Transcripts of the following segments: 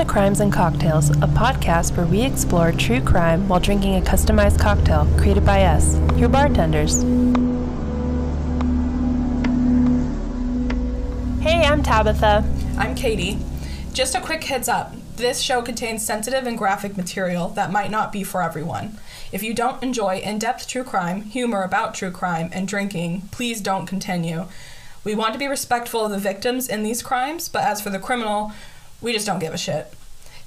To Crimes and Cocktails, a podcast where we explore true crime while drinking a customized cocktail created by us, your bartenders. Hey, I'm Tabitha. I'm Katie. Just a quick heads up this show contains sensitive and graphic material that might not be for everyone. If you don't enjoy in depth true crime, humor about true crime, and drinking, please don't continue. We want to be respectful of the victims in these crimes, but as for the criminal, we just don't give a shit.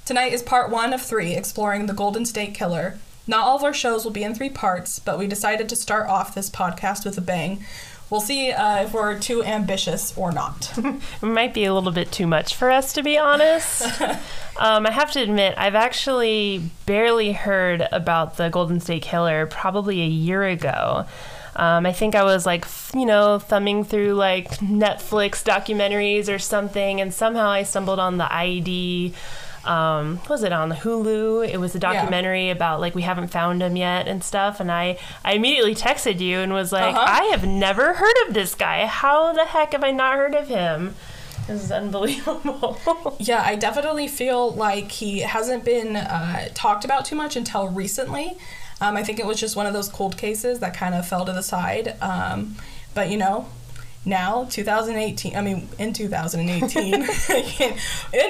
Tonight is part one of three exploring the Golden State Killer. Not all of our shows will be in three parts, but we decided to start off this podcast with a bang. We'll see uh, if we're too ambitious or not. it might be a little bit too much for us, to be honest. um, I have to admit, I've actually barely heard about the Golden State Killer probably a year ago. Um, I think I was like, you know, thumbing through like Netflix documentaries or something, and somehow I stumbled on the IED. Um, was it on the Hulu? It was a documentary yeah. about like we haven't found him yet and stuff. And I, I immediately texted you and was like, uh-huh. I have never heard of this guy. How the heck have I not heard of him? This is unbelievable. yeah, I definitely feel like he hasn't been uh, talked about too much until recently. Um, I think it was just one of those cold cases that kind of fell to the side. Um, but you know, now 2018 i mean in 2018 in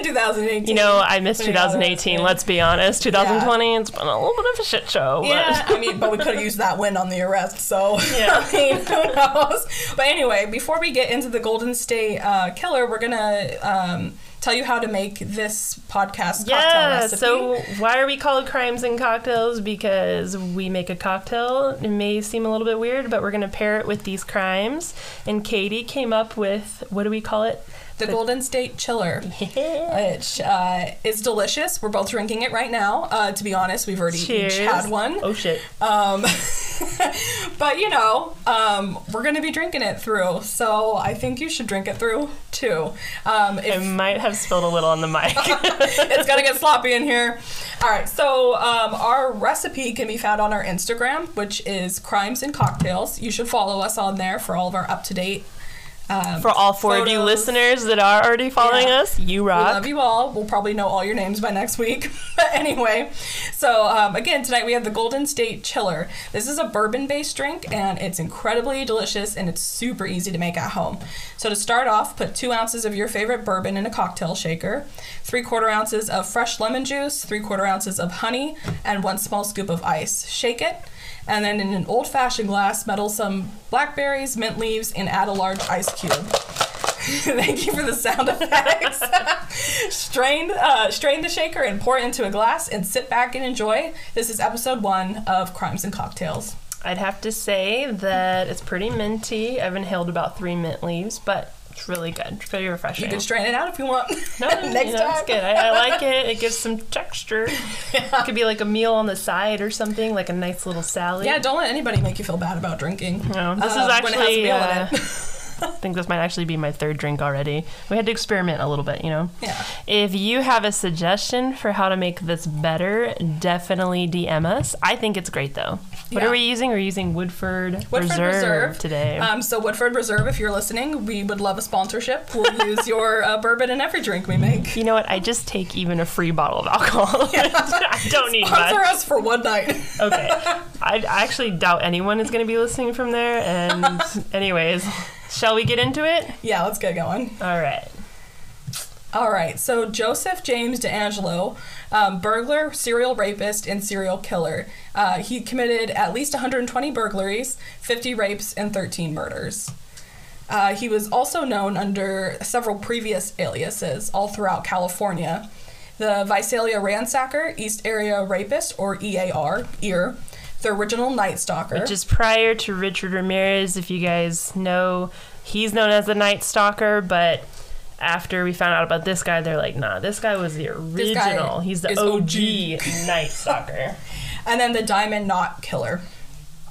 2018 you know i missed 2018 let's be honest 2020 yeah. it's been a little bit of a shit show but. yeah i mean but we could have used that win on the arrest so yeah I mean, who knows but anyway before we get into the golden state uh, killer we're gonna um, tell you how to make this podcast yeah, recipe. So why are we called Crimes and Cocktails? Because we make a cocktail. It may seem a little bit weird, but we're gonna pair it with these crimes. And Katie came up with what do we call it? The, Golden State Chiller, yeah. which uh, is delicious. We're both drinking it right now. Uh, to be honest, we've already Cheers. each had one. Oh shit! Um, but you know, um, we're gonna be drinking it through, so I think you should drink it through too. Um, if, I might have spilled a little on the mic. it's gonna get sloppy in here. All right, so um, our recipe can be found on our Instagram, which is Crimes and Cocktails. You should follow us on there for all of our up to date um, For all four photos. of you listeners that are already following yeah. us, you rock. We love you all. We'll probably know all your names by next week. but anyway, so um, again, tonight we have the Golden State Chiller. This is a bourbon based drink and it's incredibly delicious and it's super easy to make at home. So to start off, put two ounces of your favorite bourbon in a cocktail shaker, three quarter ounces of fresh lemon juice, three quarter ounces of honey, and one small scoop of ice. Shake it and then in an old fashioned glass, metal some blackberries, mint leaves, and add a large ice cube. Thank you for the sound effects. strain, uh, strain the shaker and pour it into a glass and sit back and enjoy. This is episode one of Crimes and Cocktails. I'd have to say that it's pretty minty. I've inhaled about three mint leaves, but it's really good. It's pretty refreshing. You can strain it out if you want. No, next you know, time. It's good. I, I, like it. It gives some texture. Yeah. It could be like a meal on the side or something, like a nice little salad. Yeah, don't let anybody make you feel bad about drinking. No, this uh, is actually. I think this might actually be my third drink already. We had to experiment a little bit, you know? Yeah. If you have a suggestion for how to make this better, definitely DM us. I think it's great though. What yeah. are we using? We're using Woodford, Woodford Reserve, Reserve, today. Um, so Woodford Reserve, if you're listening, we would love a sponsorship. We'll use your uh, bourbon in every drink we make. You know what? I just take even a free bottle of alcohol. Yeah. I don't need Sponsor much. us for one night. okay. I, I actually doubt anyone is going to be listening from there. And anyways. Shall we get into it? Yeah, let's get going. All right. All right. So Joseph James DeAngelo, um, burglar, serial rapist, and serial killer. Uh, he committed at least 120 burglaries, 50 rapes, and 13 murders. Uh, he was also known under several previous aliases all throughout California. The Visalia Ransacker, East Area Rapist, or EAR, EAR, the original Night Stalker. Which is prior to Richard Ramirez, if you guys know. He's known as the Night Stalker, but after we found out about this guy, they're like, nah, this guy was the original. He's the OG, OG Night Stalker. and then the Diamond Knot Killer.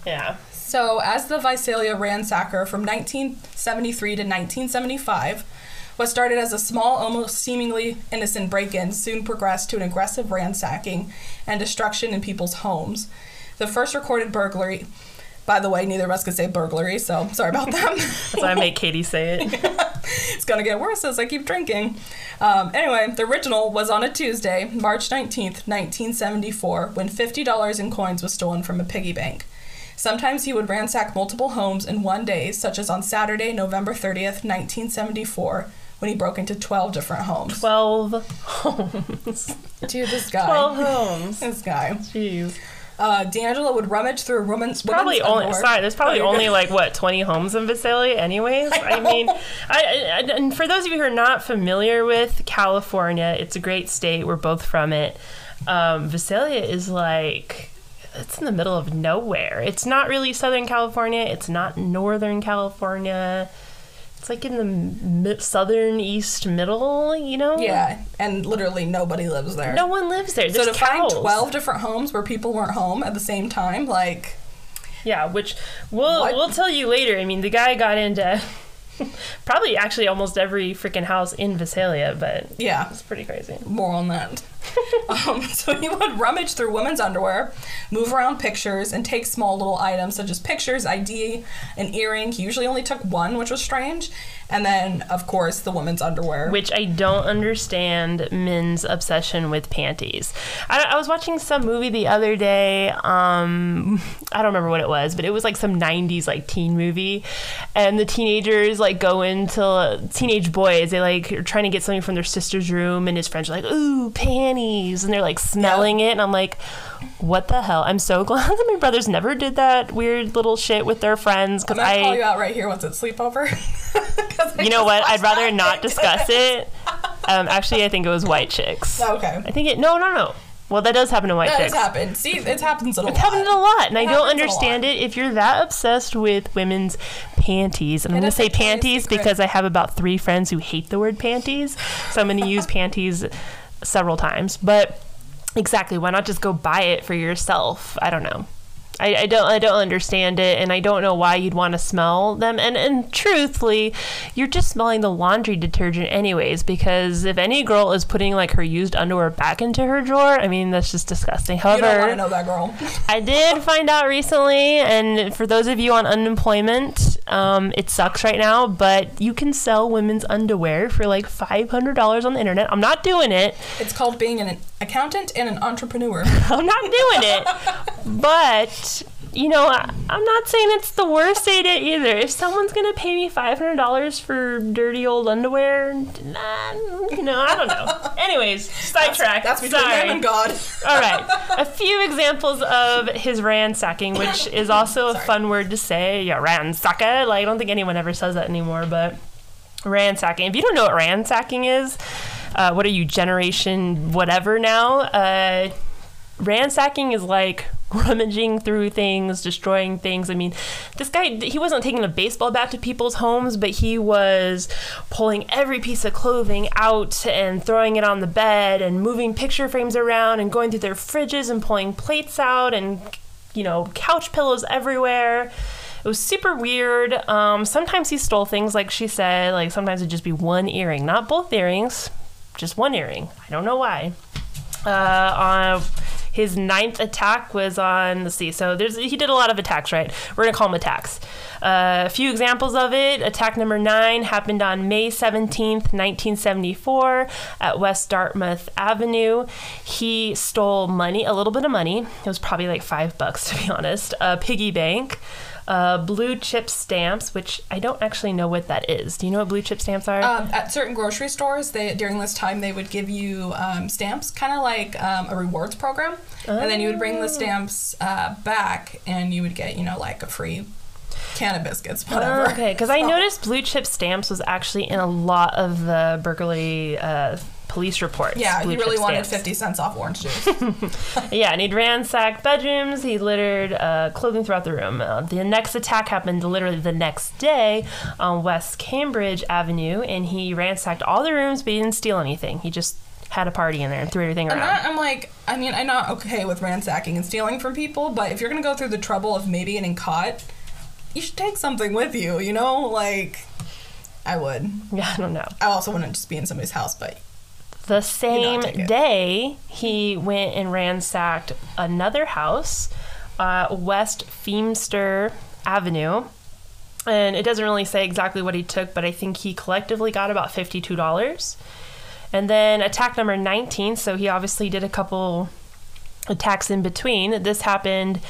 Yeah. So, as the Visalia Ransacker from 1973 to 1975, what started as a small, almost seemingly innocent break in soon progressed to an aggressive ransacking and destruction in people's homes. The first recorded burglary By the way, neither of us could say burglary, so sorry about that. So I make Katie say it. it's gonna get worse as I keep drinking. Um, anyway, the original was on a Tuesday, March 19th, 1974, when $50 in coins was stolen from a piggy bank. Sometimes he would ransack multiple homes in one day, such as on Saturday, November 30th, 1974, when he broke into 12 different homes. 12 homes. Dude, this guy. 12 homes. This guy. Jeez. Uh, DeAngelo would rummage through a woman's Probably women's only sorry. There's probably Oh, only like what 20 homes in Visalia, anyways. I, mean, I, I, and for those of you who are not familiar with California, it's a great state. We're both from it. Um, Visalia is like it's in the middle of nowhere. It's not really Southern California. It's not Northern California. It's like in the mi- southern east middle. You know. Yeah, and literally nobody lives there. No one lives there. so There's to find 12 different homes where people weren't home at the same time, like, Yeah, which we'll What? we'll tell you later. I mean, the guy got into probably actually almost every freaking house in Visalia, but yeah, it's pretty crazy. more on that. um, so he would rummage through women's underwear, move around pictures, and take small little items such as pictures, ID, an earring. He usually only took one, which was strange. And then, of course, the women's underwear. Which I don't understand men's obsession with panties. I, I was watching some movie the other day. Um, I don't remember what it was, but it was like some '90s like teen movie, and the teenagers like go into teenage boys. They like are trying to get something from their sister's room, and his friends are like, "Ooh, panties," and they're like smelling it, and I'm like. What the hell? I'm so glad that my brothers never did that weird little shit with their friends because gonna call I, you out right here once it's sleepover. You know what? I'd rather not discuss it. Um, actually, I think it was White Chicks. Okay. I think it. No, no, no. Well, that does happen to White That Chicks. happened. See, it happens a lot. It happens a lot, and I don't understand it. If you're that obsessed with women's panties, and I'm going to say panties because I have about three friends who hate the word panties, so I'm going to use panties several times. But exactly, why not just go buy it for yourself? I don't know. I, I don't I don't understand it and I don't know why you'd want to smell them and and truthfully you're just smelling the laundry detergent anyways because if any girl is putting like her used underwear back into her drawer I mean that's just disgusting You don't want however to know that girl. I did find out recently and for those of you on unemployment um, it sucks right now but you can sell women's underwear for like $500 on the internet I'm not doing it It's called being an accountant and an entrepreneur. I'm not doing it. But you know, I, I'm not saying it's the worst data either. If someone's gonna pay me five hundred dollars for dirty old underwear, nah, you know, I don't know. Anyways, sidetrack. That's between Sorry. and God. All right, a few examples of his ransacking, which is also a fun word to say. Yeah, ransacker. Like I don't think anyone ever says that anymore, but ransacking. If you don't know what ransacking is, uh, what are you generation whatever now? Uh, ransacking is like rummaging through things, destroying things. I mean, this guy, he wasn't taking a baseball bat to people's homes, but he was pulling every piece of clothing out and throwing it on the bed and moving picture frames around and going through their fridges and pulling plates out and, you know, couch pillows everywhere. It was super weird. Um, sometimes he stole things, like she said. Like sometimes it'd just be one earring, not both earrings, just one earring. I don't know why. Uh, on his ninth attack was on. Let's see. So there's he did a lot of attacks, right? We're gonna call them attacks. Uh, a few examples of it. Attack number nine happened on May 17th, 1974, at West Dartmouth Avenue. He stole money, a little bit of money. It was probably like five bucks to be honest. A piggy bank. Uh, blue chip stamps, which I don't actually know what that is. Do you know what blue chip stamps are? Um, at certain grocery stores, they during this time they would give you um, stamps, kind of like um, a rewards program, and then you would bring the stamps uh, back, and you would get you know like a free can of biscuits, whatever. Oh, okay, because I noticed blue chip stamps was actually in a lot of the Berkeley uh, police reports. Yeah, he really wanted stamps. 50 cents off orange juice. Yeah, and he'd ransacked bedrooms. He littered uh, clothing throughout the room. Uh, the next attack happened literally the next day on West Cambridge Avenue, and he ransacked all the rooms, but he didn't steal anything. He just had a party in there and threw everything around. I'm like, I mean, I'm not okay with ransacking and stealing from people, but if you're gonna go through the trouble of maybe getting caught, you should take something with you, you know? Like, I would. Yeah, I don't know. I also wouldn't just be in somebody's house, but The same day, he went and ransacked another house uh, West Feemster Avenue. And it doesn't really say exactly what he took, but I think he collectively got about $52. And then attack number 19, so he obviously did a couple attacks in between. This happened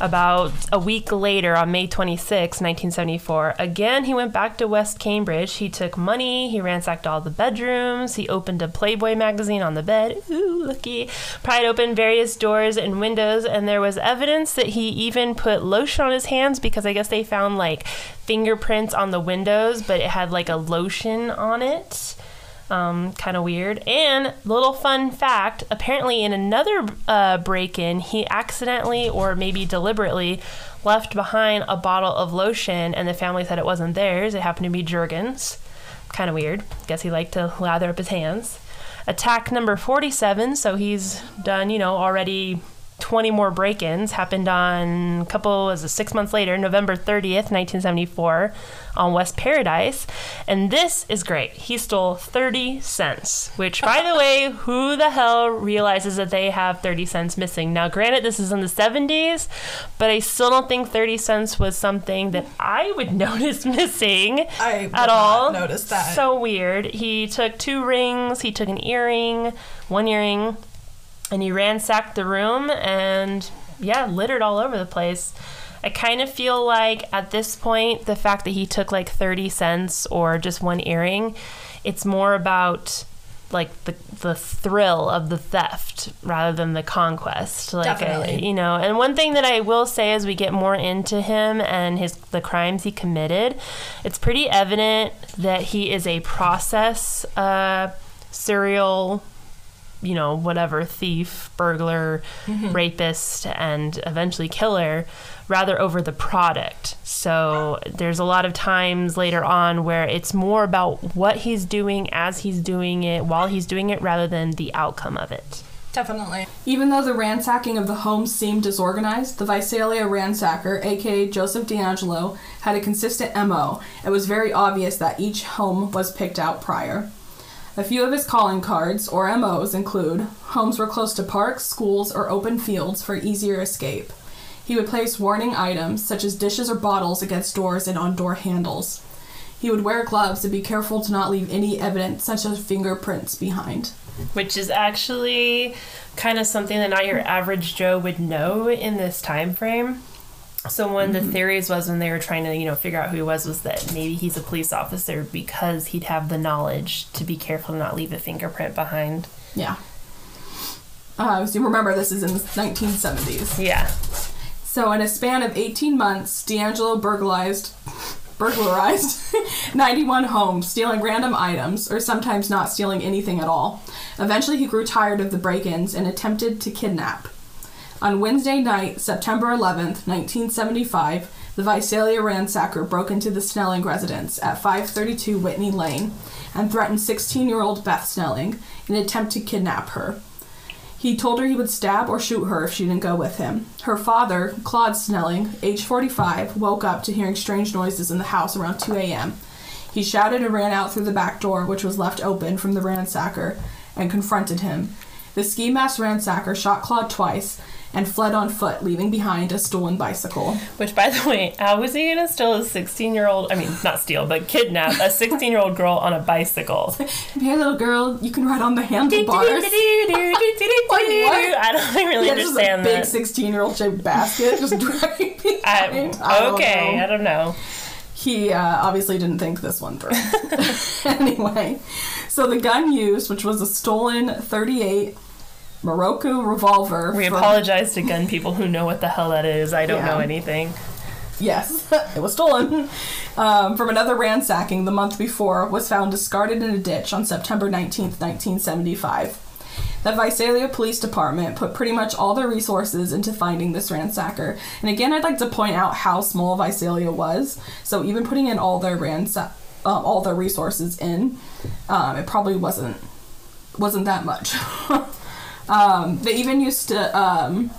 about a week later on May 26, 1974. Again, he went back to West Cambridge. He took money, he ransacked all the bedrooms, he opened a Playboy magazine on the bed. Ooh, looky. Pried open various doors and windows, and there was evidence that he even put lotion on his hands because I guess they found like fingerprints on the windows, but it had like a lotion on it um, kind of weird. And little fun fact: apparently, in another uh, break-in, he accidentally or maybe deliberately left behind a bottle of lotion, and the family said it wasn't theirs. It happened to be Jergens. Kind of weird. Guess he liked to lather up his hands. Attack number 47. So he's done, you know, already 20 more break-ins happened on a couple was six months later november 30th 1974 on west paradise. And this is great. He stole 30 cents which by the way who the hell realizes that they have 30 cents missing? Now granted this is in the 70s but i still don't think 30 cents was something that i would notice missing I at all. noticed that. so weird. He took two rings. He took an earring one earring and he ransacked the room and yeah, littered all over the place. I kind of feel like at this point, the fact that he took like 30 cents or just one earring, it's more about like the the thrill of the theft rather than the conquest like I, you know and one thing that i will say as we get more into him and his the crimes he committed it's pretty evident that he is a process uh serial you know, whatever thief, burglar, mm-hmm. rapist, and eventually killer, rather over the product. So there's a lot of times later on where it's more about what he's doing as he's doing it, while he's doing it, rather than the outcome of it. Definitely. Even though the ransacking of the home seemed disorganized, the Visalia ransacker, aka Joseph DeAngelo, had a consistent MO. It was very obvious that each home was picked out prior. A few of his calling cards, or MOs, include homes were close to parks, schools, or open fields for easier escape. He would place warning items, such as dishes or bottles, against doors and on door handles. He would wear gloves and be careful to not leave any evidence, such as fingerprints, behind. Which is actually kind of something that not your average Joe would know in this time frame. So one of the theories was when they were trying to, you know, figure out who he was, was that maybe he's a police officer because he'd have the knowledge to be careful to not leave a fingerprint behind. Yeah. Uh, so remember this is in the 1970s. Yeah. So in a span of 18 months, DeAngelo burglarized, burglarized 91 homes, stealing random items, or sometimes not stealing anything at all. Eventually, he grew tired of the break-ins and attempted to kidnap. On Wednesday night, September 11th, 1975, the Visalia ransacker broke into the Snelling residence at 532 Whitney Lane and threatened 16-year-old Beth Snelling in an attempt to kidnap her. He told her he would stab or shoot her if she didn't go with him. Her father, Claude Snelling, age 45, woke up to hearing strange noises in the house around 2 a.m. He shouted and ran out through the back door, which was left open from the ransacker, and confronted him. The ski mask ransacker shot Claude twice and fled on foot, leaving behind a stolen bicycle. Which, by the way, how was he gonna steal a 16 year old? I mean, not steal, but kidnap a 16 year old girl on a bicycle? Hey, little girl, you can ride on the handlebars. I don't really Yeah, just a understand big 16 year old shaped basket just dragging I, behind. I don't okay, know. I don't know. He uh, obviously didn't think this one through. anyway, so the gun used, which was a stolen 38 Miroku revolver. We from- apologize to gun people who know what the hell that is. I don't Yeah. know anything. Yes, it was stolen um, from another ransacking the month before. Was found discarded in a ditch on September 19th, 1975. The Visalia Police Department put pretty much all their resources into finding this ransacker. And again, I'd like to point out how small Visalia was. So even putting in all their ransack, um, all their resources in, um, it probably wasn't wasn't that much. um, they even used to. Um,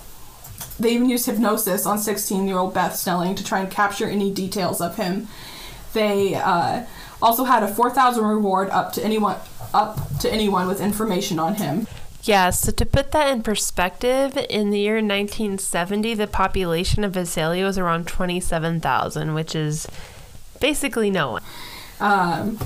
they even used hypnosis on 16 year old Beth Snelling to try and capture any details of him. They uh, also had a 4,000 reward up to anyone up to anyone with information on him. Yeah, so to put that in perspective, in the year 1970, the population of Visalia was around 27,000, which is basically no one. Um,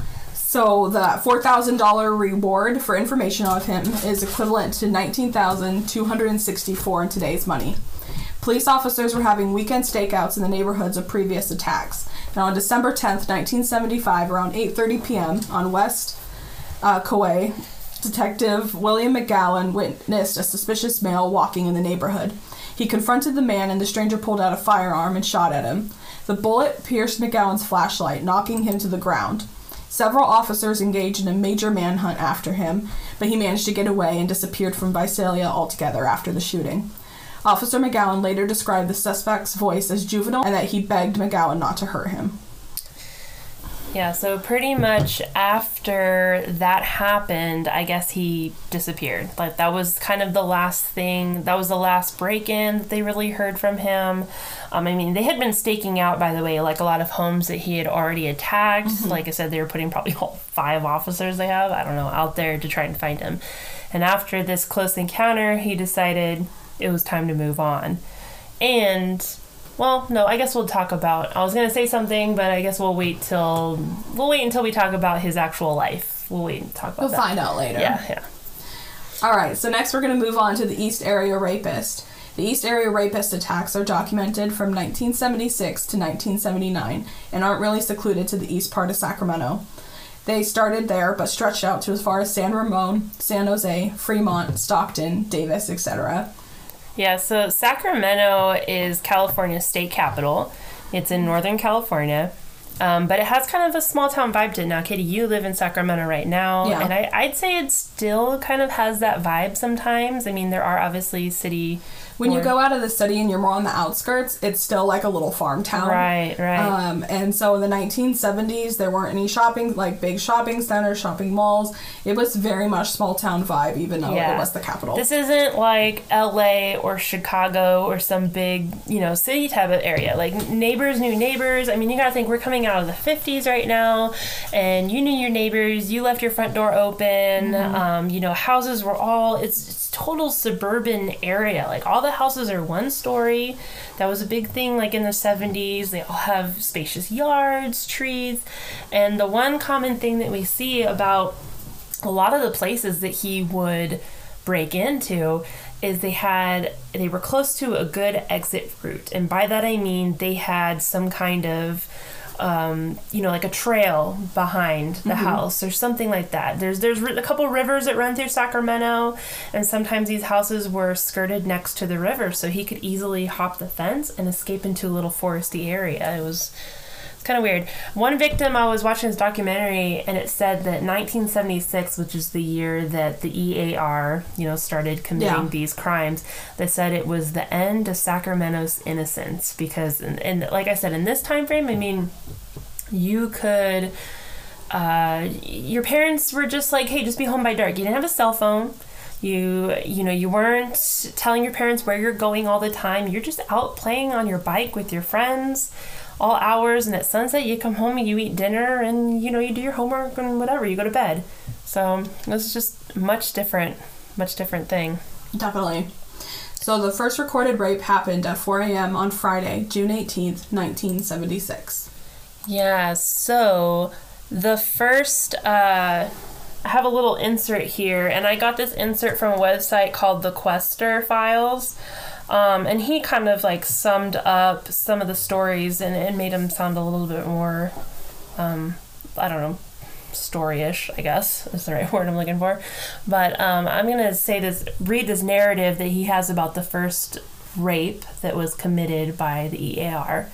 so the $4,000 reward for information of him is equivalent to 19,264 in today's money. Police officers were having weekend stakeouts in the neighborhoods of previous attacks. Now on December 10th, 1975, around 8:30 p.m. on West uh, Kaweah, Detective William McGowan witnessed a suspicious male walking in the neighborhood. He confronted the man and the stranger pulled out a firearm and shot at him. The bullet pierced McGowan's flashlight, knocking him to the ground. Several officers engaged in a major manhunt after him, but he managed to get away and disappeared from Visalia altogether after the shooting. Officer McGowan later described the suspect's voice as juvenile and that he begged McGowan not to hurt him. Yeah, so pretty much after that happened, I guess he disappeared. Like that was kind of the last thing. That was the last break-in that they really heard from him. Um, I mean, they had been staking out, by the way, like a lot of homes that he had already attacked. Mm-hmm. Like I said, they were putting probably all five officers they have, I don't know, out there to try and find him. And after this close encounter, he decided it was time to move on. And well, no, I guess we'll talk about. I was gonna say something, but I guess we'll wait till we'll wait until we talk about his actual life. We'll wait and talk about. We'll that. find out later. Yeah, yeah. All right. So next, we're gonna move on to the East Area Rapist. The East Area Rapist attacks are documented from 1976 to 1979 and aren't really secluded to the east part of Sacramento. They started there but stretched out to as far as San Ramon, San Jose, Fremont, Stockton, Davis, etc. Yeah, so Sacramento is California's state capital. It's in Northern California. Um, but it has kind of a small town vibe to it now. Katie, you live in Sacramento right now, Yeah. and I, I'd say it still kind of has that vibe sometimes. I mean, there are obviously city. When you go out of the city and you're more on the outskirts, it's still like a little farm town. Right, right. Um, and so in the 1970s, there weren't any shopping, like big shopping centers, shopping malls. It was very much small town vibe, even though Yeah. it was the capital. This isn't like LA or Chicago or some big, you know, city type of area. Like neighbors knew neighbors. I mean, you gotta think we're coming out of the 50s right now, and you knew your neighbors. You left your front door open. Um, you know, houses were all, it's, it's total suburban area. Like all the houses are one story. That was a big thing, like in the 70s. They all have spacious yards, trees. And the one common thing that we see about a lot of the places that he would break into is they had they were close to a good exit route and by that i mean they had some kind of um, you know like a trail behind the house or something like that. There's there's a couple rivers that run through sacramento and sometimes these houses were skirted next to the river so he could easily hop the fence and escape into a little foresty area. It was kind of weird. One victim, I was watching this documentary, and it said that 1976, which is the year that the EAR, you know, started committing Yeah. these crimes, they said it was the end of Sacramento's innocence because, and, and like I said, in this time frame, I mean, you could. Uh, your parents were just like, "Hey, just be home by dark." You didn't have a cell phone. You, you know, you weren't telling your parents where you're going all the time. You're just out playing on your bike with your friends all hours and at sunset you come home and you eat dinner and you know you do your homework and whatever you go to bed so this is just much different much different thing Definitely. So the first recorded rape happened at 4 a.m. on Friday, June 18th, 1976. yeah so the first uh I have a little insert here, and I got this insert from a website called the Quester Files. Um, and he kind of like summed up some of the stories and it made them sound a little bit more, um, I don't know, storyish, I guess is the right word I'm looking for. But um, I'm gonna say this, read this narrative that he has about the first rape that was committed by the EAR.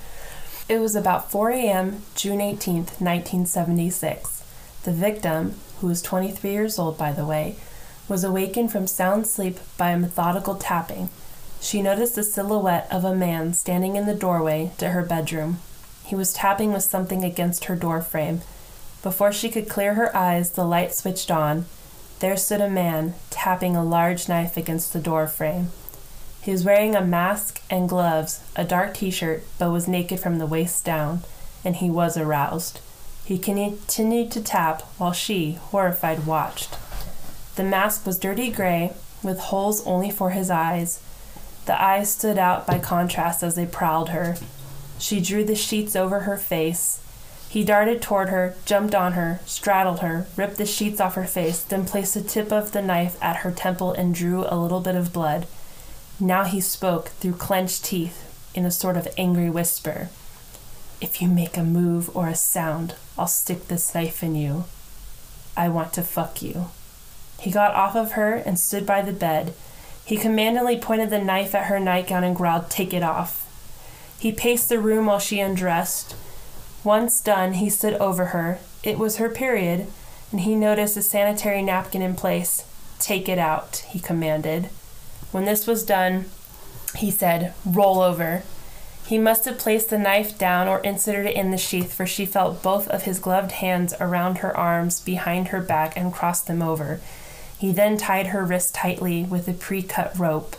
It was about 4 a.m., June 18th, 1976. The victim, who was 23 years old by the way, was awakened from sound sleep by a methodical tapping. She noticed the silhouette of a man standing in the doorway to her bedroom. He was tapping with something against her door frame. Before she could clear her eyes, the light switched on. There stood a man, tapping a large knife against the door frame. He was wearing a mask and gloves, a dark t shirt, but was naked from the waist down, and he was aroused. He continued to tap while she, horrified, watched. The mask was dirty gray, with holes only for his eyes. The eyes stood out by contrast as they prowled her. She drew the sheets over her face. He darted toward her, jumped on her, straddled her, ripped the sheets off her face, then placed the tip of the knife at her temple and drew a little bit of blood. Now he spoke through clenched teeth in a sort of angry whisper. If you make a move or a sound, I'll stick this knife in you. I want to fuck you. He got off of her and stood by the bed. He commandingly pointed the knife at her nightgown and growled, Take it off. He paced the room while she undressed. Once done, he stood over her. It was her period, and he noticed a sanitary napkin in place. Take it out, he commanded. When this was done, he said, Roll over. He must have placed the knife down or inserted it in the sheath, for she felt both of his gloved hands around her arms behind her back and crossed them over. He then tied her wrist tightly with a pre cut rope.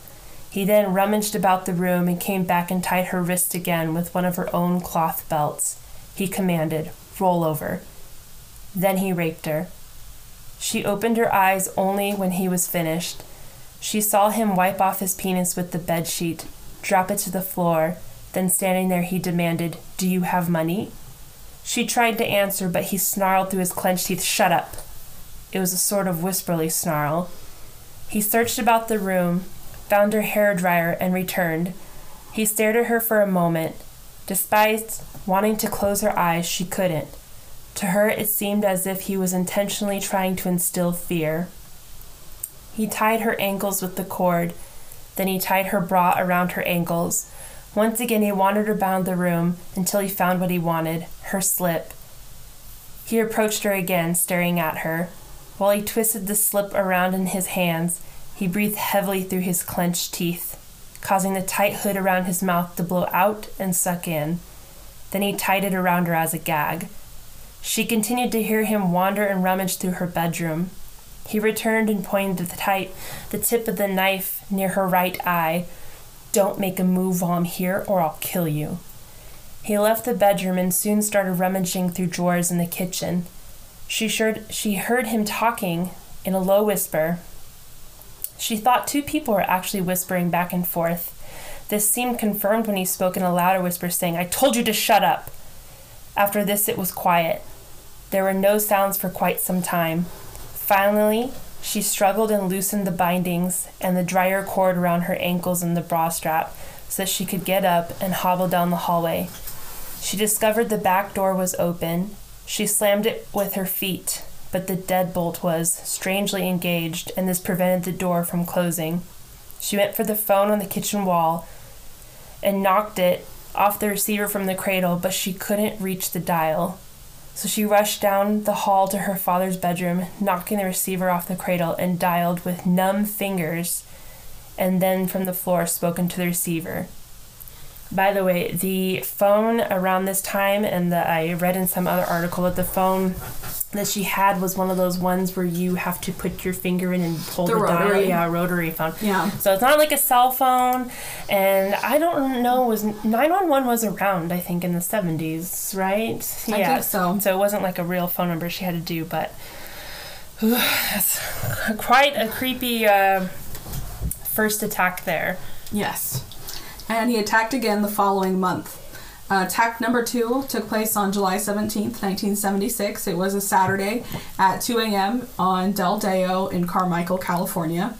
He then rummaged about the room and came back and tied her wrist again with one of her own cloth belts. He commanded, Roll over. Then he raped her. She opened her eyes only when he was finished. She saw him wipe off his penis with the bed sheet, drop it to the floor, then standing there he demanded, Do you have money? She tried to answer, but he snarled through his clenched teeth, Shut up. It was a sort of whisperly snarl. He searched about the room, found her hair dryer, and returned. He stared at her for a moment. Despite wanting to close her eyes, she couldn't. To her, it seemed as if he was intentionally trying to instill fear. He tied her ankles with the cord, then he tied her bra around her ankles. Once again, he wandered around the room until he found what he wanted her slip. He approached her again, staring at her. While he twisted the slip around in his hands, he breathed heavily through his clenched teeth, causing the tight hood around his mouth to blow out and suck in. Then he tied it around her as a gag. She continued to hear him wander and rummage through her bedroom. He returned and pointed the, tight, the tip of the knife near her right eye. Don't make a move while I'm here, or I'll kill you. He left the bedroom and soon started rummaging through drawers in the kitchen. She, heard, she heard him talking in a low whisper. She thought two people were actually whispering back and forth. This seemed confirmed when he spoke in a louder whisper, saying, I told you to shut up. After this, it was quiet. There were no sounds for quite some time. Finally, she struggled and loosened the bindings and the dryer cord around her ankles and the bra strap so that she could get up and hobble down the hallway. She discovered the back door was open she slammed it with her feet, but the deadbolt was strangely engaged, and this prevented the door from closing. She went for the phone on the kitchen wall and knocked it off the receiver from the cradle, but she couldn't reach the dial. So she rushed down the hall to her father's bedroom, knocking the receiver off the cradle, and dialed with numb fingers, and then from the floor spoken to the receiver. By the way, the phone around this time, and the, I read in some other article that the phone that she had was one of those ones where you have to put your finger in and pull The the, rotary. dial. Yeah, rotary phone. Yeah. So it's not like a cell phone, and I don't know. Was nine one one was around? I think in the seventies, right? I think so. So it wasn't like a real phone number she had to do, but that's quite a creepy uh, first attack there. Yes. And he attacked again the following month. Uh, attack number two took place on July 17th, 1976. It was a Saturday at 2 a.m. on Del Dayo in Carmichael, California.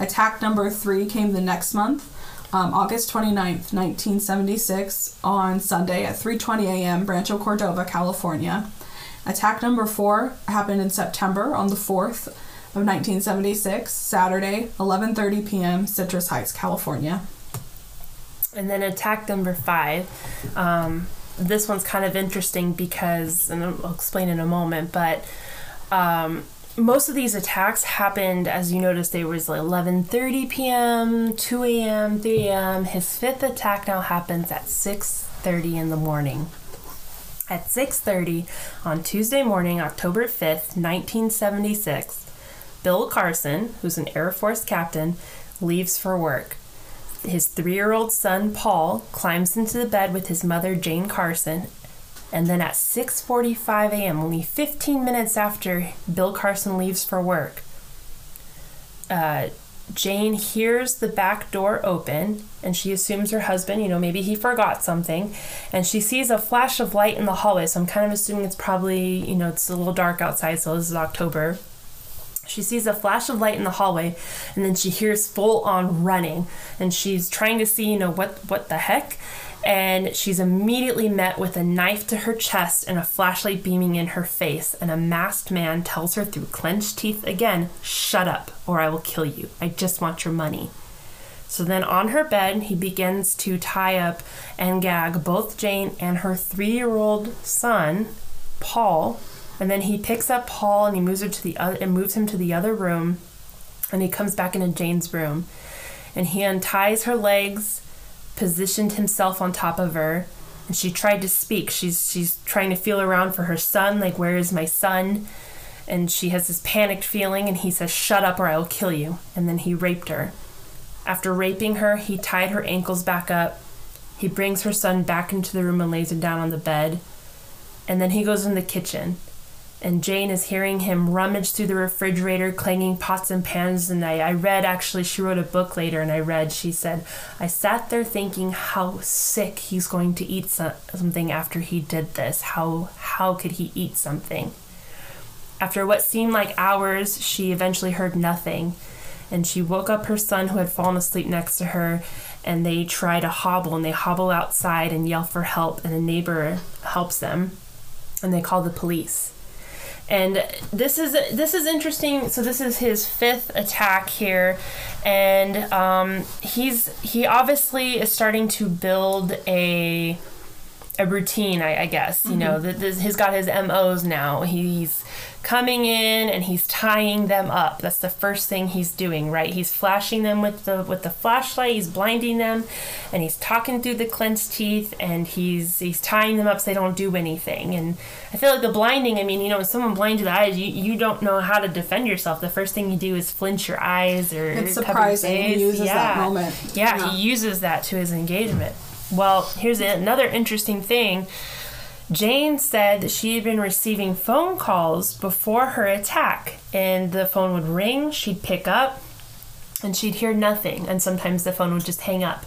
Attack number three came the next month, um, August 29th, 1976, on Sunday at 3:20 a.m. Rancho Cordova, California. Attack number four happened in September on the 4th of 1976, Saturday, 11:30 p.m. Citrus Heights, California. And then attack number five. Um, this one's kind of interesting because, and I'll explain in a moment, but um, most of these attacks happened, as you noticed, they was like 11:30 p.m., 2 a.m., 3 a.m. His fifth attack now happens at 6:30 in the morning. At 6:30 on Tuesday morning, October 5th, 1976, Bill Carson, who's an Air Force captain, leaves for work. His three year old son, Paul, climbs into the bed with his mother, Jane Carson. And then at 6:45 a.m., only 15 minutes after Bill Carson leaves for work, uh, Jane hears the back door open and she assumes her husband, you know, maybe he forgot something. And she sees a flash of light in the hallway. So I'm kind of assuming it's probably, you know, it's a little dark outside. So this is October. She sees a flash of light in the hallway and then she hears full on running and she's trying to see, you know, what what the heck? And she's immediately met with a knife to her chest and a flashlight beaming in her face. And a masked man tells her through clenched teeth again, Shut up, or I will kill you. I just want your money. So then on her bed, he begins to tie up and gag both Jane and her three year old son, Paul, and then he picks up Paul and he moves her to the other and moves him to the other room. And he comes back into Jane's room. And he unties her legs, positioned himself on top of her, and she tried to speak. She's she's trying to feel around for her son, like where is my son? And she has this panicked feeling and he says, Shut up or I will kill you. And then he raped her. After raping her, he tied her ankles back up. He brings her son back into the room and lays him down on the bed. And then he goes in the kitchen and Jane is hearing him rummage through the refrigerator, clanging pots and pans. And I, I read actually, she wrote a book later, and I read, she said, I sat there thinking how sick he's going to eat so- something after he did this. How, how could he eat something? After what seemed like hours, she eventually heard nothing. And she woke up her son, who had fallen asleep next to her, and they try to hobble, and they hobble outside and yell for help, and a neighbor helps them, and they call the police and this is this is interesting. So this is his fifth attack here. And um, he's he obviously is starting to build a a routine i, I guess you mm-hmm. know this, he's got his mos now. He's coming in and he's tying them up. That's the first thing he's doing, right? He's flashing them with the with the flashlight, he's blinding them, and he's talking through the clenched teeth and he's he's tying them up so they don't do anything. And I feel like the blinding, I mean, you know, when someone blinds your eyes, you, you don't know how to defend yourself. The first thing you do is flinch your eyes or It's surprising he uses yeah. that moment. Yeah, yeah, he uses that to his engagement. Well, here's another interesting thing Jane said that she had been receiving phone calls before her attack, and the phone would ring, she'd pick up, and she'd hear nothing, and sometimes the phone would just hang up,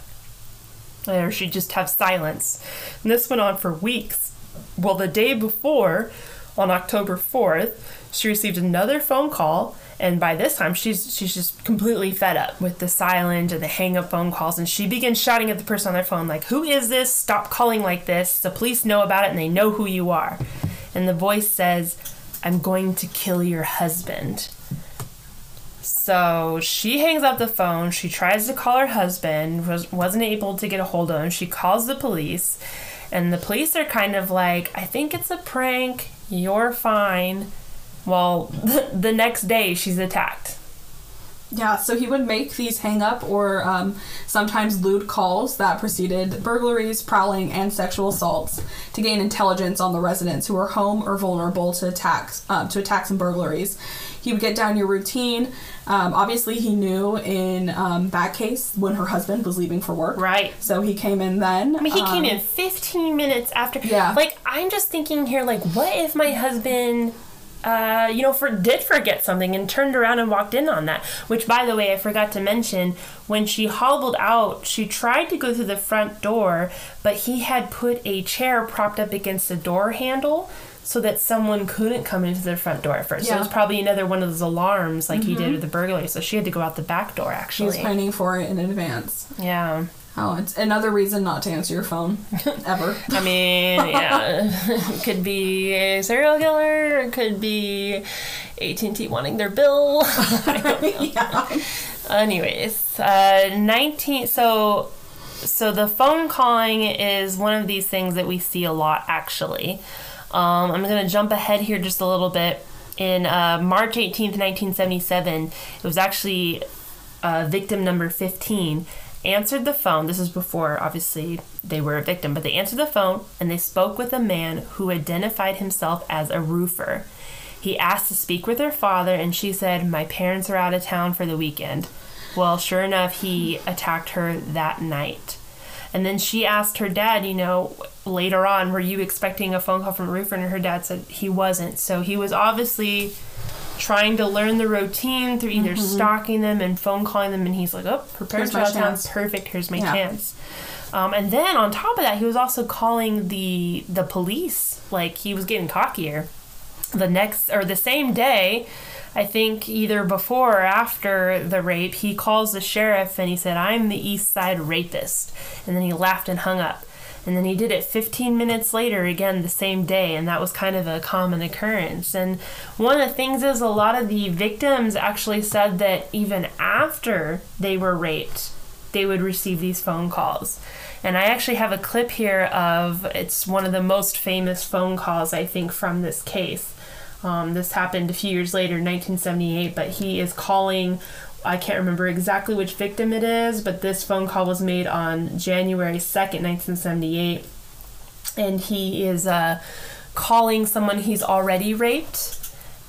or she'd just have silence. And this went on for weeks. Well, the day before, on October 4th, she received another phone call and by this time she's she's just completely fed up with the silent and the hang up phone calls. And she begins shouting at the person on their phone like who is this? Stop calling like this. The police know about it and they know who you are. And the voice says i'm going to kill your husband. So she hangs up the phone. She tries to call her husband was, wasn't able to get a hold of him. She calls the police and the police are kind of like i think it's a prank. You're fine well, the next day she's attacked. Yeah, so he would make these hang up or um, sometimes lewd calls that preceded burglaries, prowling, and sexual assaults to gain intelligence on the residents who were home or vulnerable to attacks um, to attacks and burglaries. He would get down your routine. Um, obviously, he knew in um, that case when her husband was leaving for work. Right. So he came in then. I mean, he came in um, 15 minutes after. Yeah. Like, I'm just thinking here, like, what if my husband uh, you know, for did forget something and turned around and walked in on that. Which, by the way, I forgot to mention. When she hobbled out, she tried to go through the front door, but he had put a chair propped up against the door handle so that someone couldn't come into the front door at first. Yeah. So it was probably another one of those alarms like mm-hmm. he did mm-hmm. with the burglary. So she had to go out the back door. Actually, she was planning for it in advance. Yeah. Oh, it's another reason not to answer your phone ever. I mean, yeah, it could be a serial killer. It could be AT and T wanting their bill. yeah. Anyways, uh, nineteen. So, so the phone calling is one of these things that we see a lot. Actually, um, I'm going to jump ahead here just a little bit. In uh, March 18th, 1977, it was actually uh, victim number 15 answered the phone. This is before, obviously, they were a victim, but they answered the phone and they spoke with a man who identified himself as a roofer. He asked to speak with her father, and she said, My parents are out of town for the weekend. Well, sure enough, he attacked her that night. And then she asked her dad, you know, later on, were you expecting a phone call from a roofer? And her dad said he wasn't. So he was obviously trying to learn the routine through either stalking them and phone calling them, and he's like, "Oh, prepare Mm-hmm. Here's my child town, chance." perfect. Here's my Yeah. chance." Um, and then on top of that, he was also calling the the police. Like he was getting cockier. The next or the same day, I think either before or after the rape, he calls the sheriff and he said, "I'm the East Side rapist," and then he laughed and hung up. And then he did it 15 minutes later, again the same day, and that was kind of a common occurrence. And one of the things is a lot of the victims actually said that even after they were raped, they would receive these phone calls. And I actually have a clip here of it's one of the most famous phone calls, I think, from this case. Um, this happened a few years later, 1978, but he is calling. I can't remember exactly which victim it is, but this phone call was made on January 2nd, 1978. And he is uh, calling someone he's already raped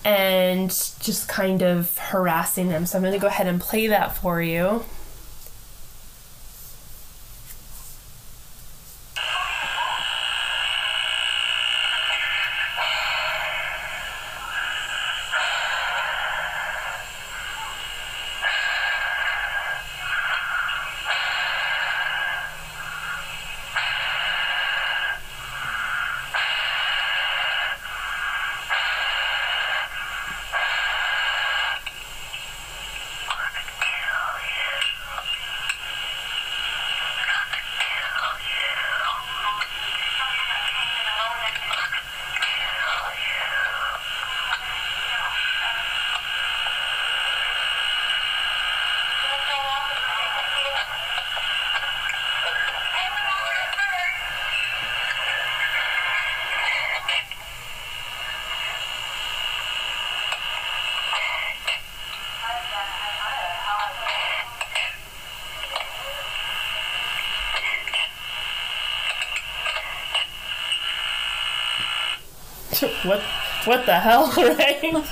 and just kind of harassing them. So I'm going to go ahead and play that for you. What what the hell, right?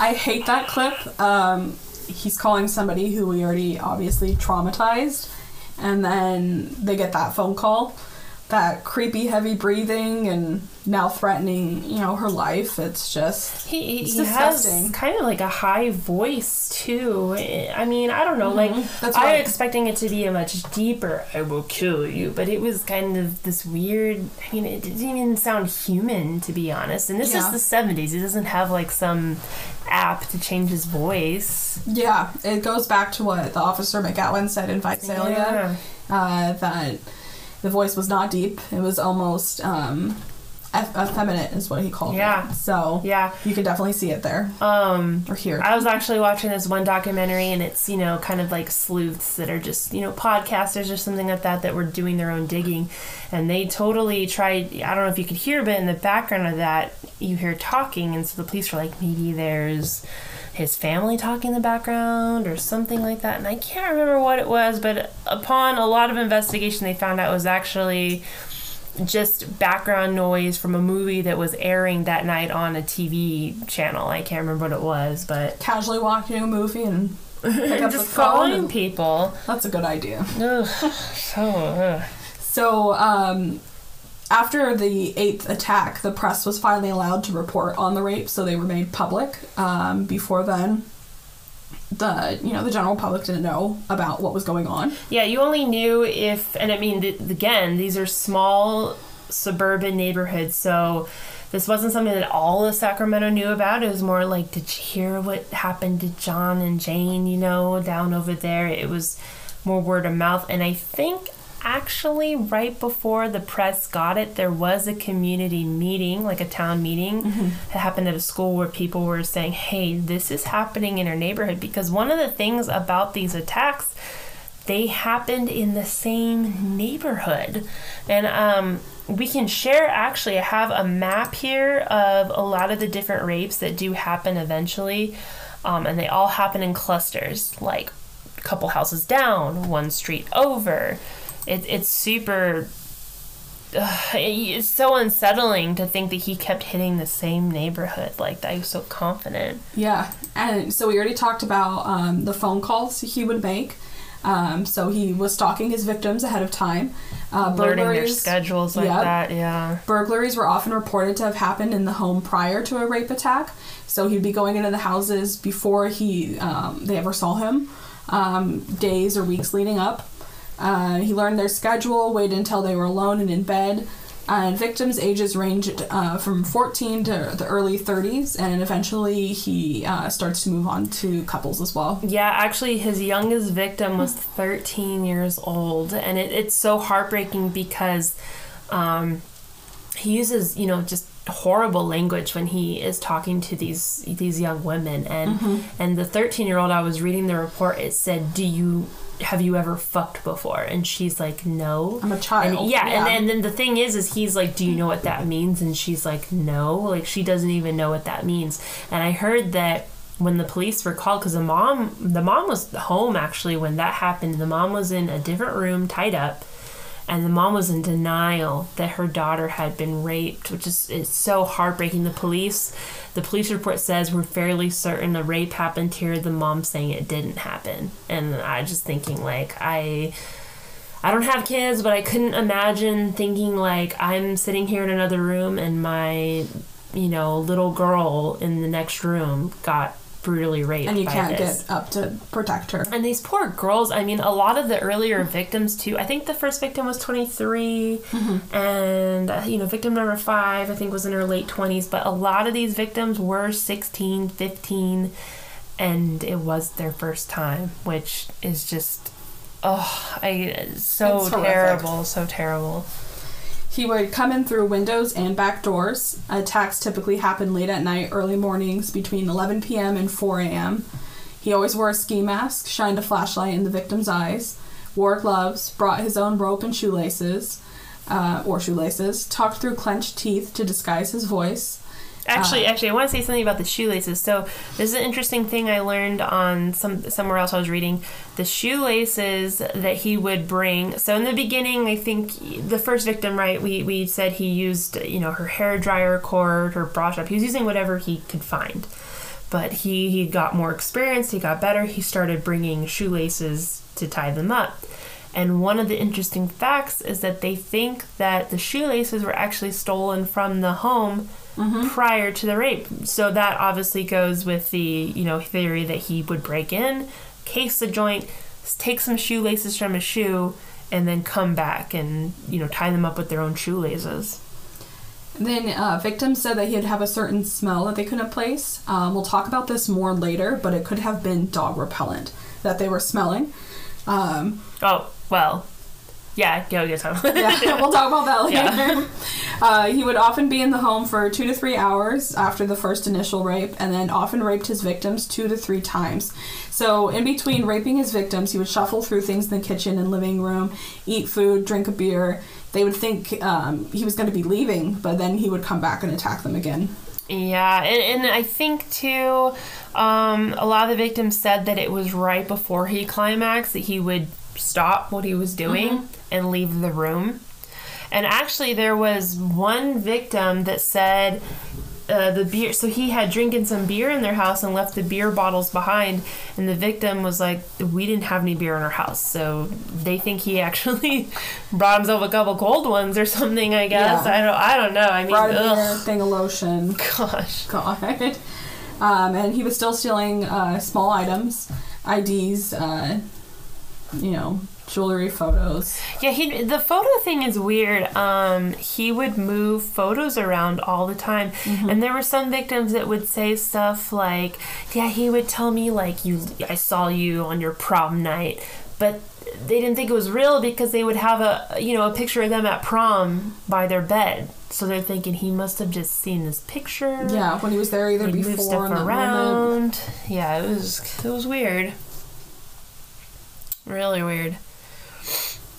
I hate that clip. Um, he's calling somebody who we already obviously traumatized, and then they get that phone call, that creepy, heavy breathing, and now threatening, you know, her life. It's just He, he, It's he has kind of like a high voice too. I mean, I don't know. Like Mm-hmm. That's I right. was expecting it to be a much deeper "I will kill you," but it was kind of this weird. I mean, it didn't even sound human to be honest. And this Yeah. is the '70s. He doesn't have like some app to change his voice. yeah. It goes back to what the officer McGowan said in Visalia. uh, that the voice was not deep. It was almost um, eff- effeminate, is what he called it. Yeah. it. So Yeah. you can definitely see it there Um. or hear. it. I was actually watching this one documentary, and it's you know kind of like sleuths that are just you know podcasters or something like that that were doing their own digging, and they totally tried. I don't know if you could hear, but in the background of that, you hear talking, and so the police were like, maybe there's his family talking in the background or something like that, and I can't remember what it was, but upon a lot of investigation, they found out it was actually just background noise from a movie that was airing that night on a TV channel. I can't remember what it was, but Casually walking a movie and pick up the just phone. calling people. That's a good idea. Ugh, so ugh. So, um, after the eighth attack, the press was finally allowed to report on the rape, so they were made public. Um, before then, the you know the general public didn't know about what was going on. yeah. You only knew if, and I mean, th- again, these are small suburban neighborhoods, so. This wasn't something that all of Sacramento knew about. It was more like, did you hear what happened to John and Jane, you know, down over there? It was more word of mouth. And I think actually, right before the press got it, there was a community meeting, like a town meeting, that happened at a school where people were saying, hey, this is happening in our neighborhood. Because one of the things about these attacks, they happened in the same neighborhood. And um, we can share, actually, I have a map here of a lot of the different rapes that do happen eventually. Um, and they all happen in clusters, like a couple houses down, one street over. It, it's super. Ugh, it's so unsettling to think that he kept hitting the same neighborhood like that. He was so confident. Yeah, and so we already talked about um, the phone calls he would make. Um, so he was stalking his victims ahead of time. Uh, Learning their schedules like Yep. that, yeah. Burglaries were often reported to have happened in the home prior to a rape attack, so he'd be going into the houses before he um, they ever saw him, um, days or weeks leading up. Uh, he learned their schedule, waited until they were alone and in bed. And victims' ages ranged uh, from 14 to the early 30s, and eventually he uh, starts to move on to couples as well. Yeah, actually, his youngest victim was 13 years old, and it, it's so heartbreaking because um, he uses, you know, just horrible language when he is talking to these these young women. And mm-hmm. and the 13 year old, I was reading the report. It said, "Do you have you ever fucked before?" And she's like, "No." I'm a child. And yeah, Yeah. and then, then the thing is, is he's like, "Do you know what that means?" And she's like, "No." Like she doesn't even know what that means. And I heard that when the police were called, because the mom, the mom was home actually when that happened. The mom was in a different room, tied up, and the mom was in denial that her daughter had been raped, which is it's so heartbreaking. The police, the police report says we're fairly certain a rape happened here. The mom saying it didn't happen, and I just thinking like I. I don't have kids, but I couldn't imagine thinking like I'm sitting here in another room and my, you know, little girl in the next room got brutally raped. and you can't this. get up to protect her. And these poor girls, I mean, a lot of the earlier victims, too. I think the first victim was 23, and, uh, you know, victim number five, I think, was in her late 20s. But a lot of these victims were 16, 15, and it was their first time, which is just, oh, I, so terrible, so terrible. He would come in through windows and back doors. Attacks typically happen late at night, early mornings between 11 p.m. and 4 a.m. He always wore a ski mask, shined a flashlight in the victim's eyes, wore gloves, brought his own rope and shoelaces, uh, or shoelaces, talked through clenched teeth to disguise his voice. Actually, uh-huh. actually, I want to say something about the shoelaces. So this is an interesting thing I learned on some somewhere else I was reading. The shoelaces that he would bring. So in the beginning, I think the first victim, right? We we said he used you know her hair dryer cord, her brush up. He was using whatever he could find. But he he got more experienced. He got better. He started bringing shoelaces to tie them up. And one of the interesting facts is that they think that the shoelaces were actually stolen from the home prior to the rape. So that obviously goes with the, you know, theory that he would break in, case the joint, take some shoelaces from a shoe, and then come back and, you know, tie them up with their own shoelaces. Then uh, victims said that he'd have a certain smell that they couldn't place. Um, we'll talk about this more later, but it could have been dog repellent that they were smelling. Um, Oh, well. Yeah, go get some. yeah, we'll talk about that later. Yeah. Uh, he would often be in the home for two to three hours after the first initial rape, and then often raped his victims two to three times. So, in between raping his victims, he would shuffle through things in the kitchen and living room, eat food, drink a beer. They would think um, he was going to be leaving, but then he would come back and attack them again. Yeah, and, and I think too, um, a lot of the victims said that it was right before he climaxed that he would stop what he was doing and leave the room. And actually, there was one victim that said uh, the beer. So he had drinking some beer in their house and left the beer bottles behind. And the victim was like, "We didn't have any beer in our house." So they think he actually brought himself a couple cold ones or something. I guess Yeah. I don't. I don't know. I mean, Brought a beer, thing of lotion. gosh. God. Um, and he was still stealing uh, small items, IDs, uh, you know, jewelry, photos. Yeah, he the photo thing is weird. Um, he would move photos around all the time, and there were some victims that would say stuff like, "Yeah, he would tell me like you, I saw you on your prom night," but they didn't think it was real because they would have a you know a picture of them at prom by their bed, so they're thinking he must have just seen this picture. Yeah, when he was there either He'd before and moment. around. Yeah, it was it was weird. Really weird.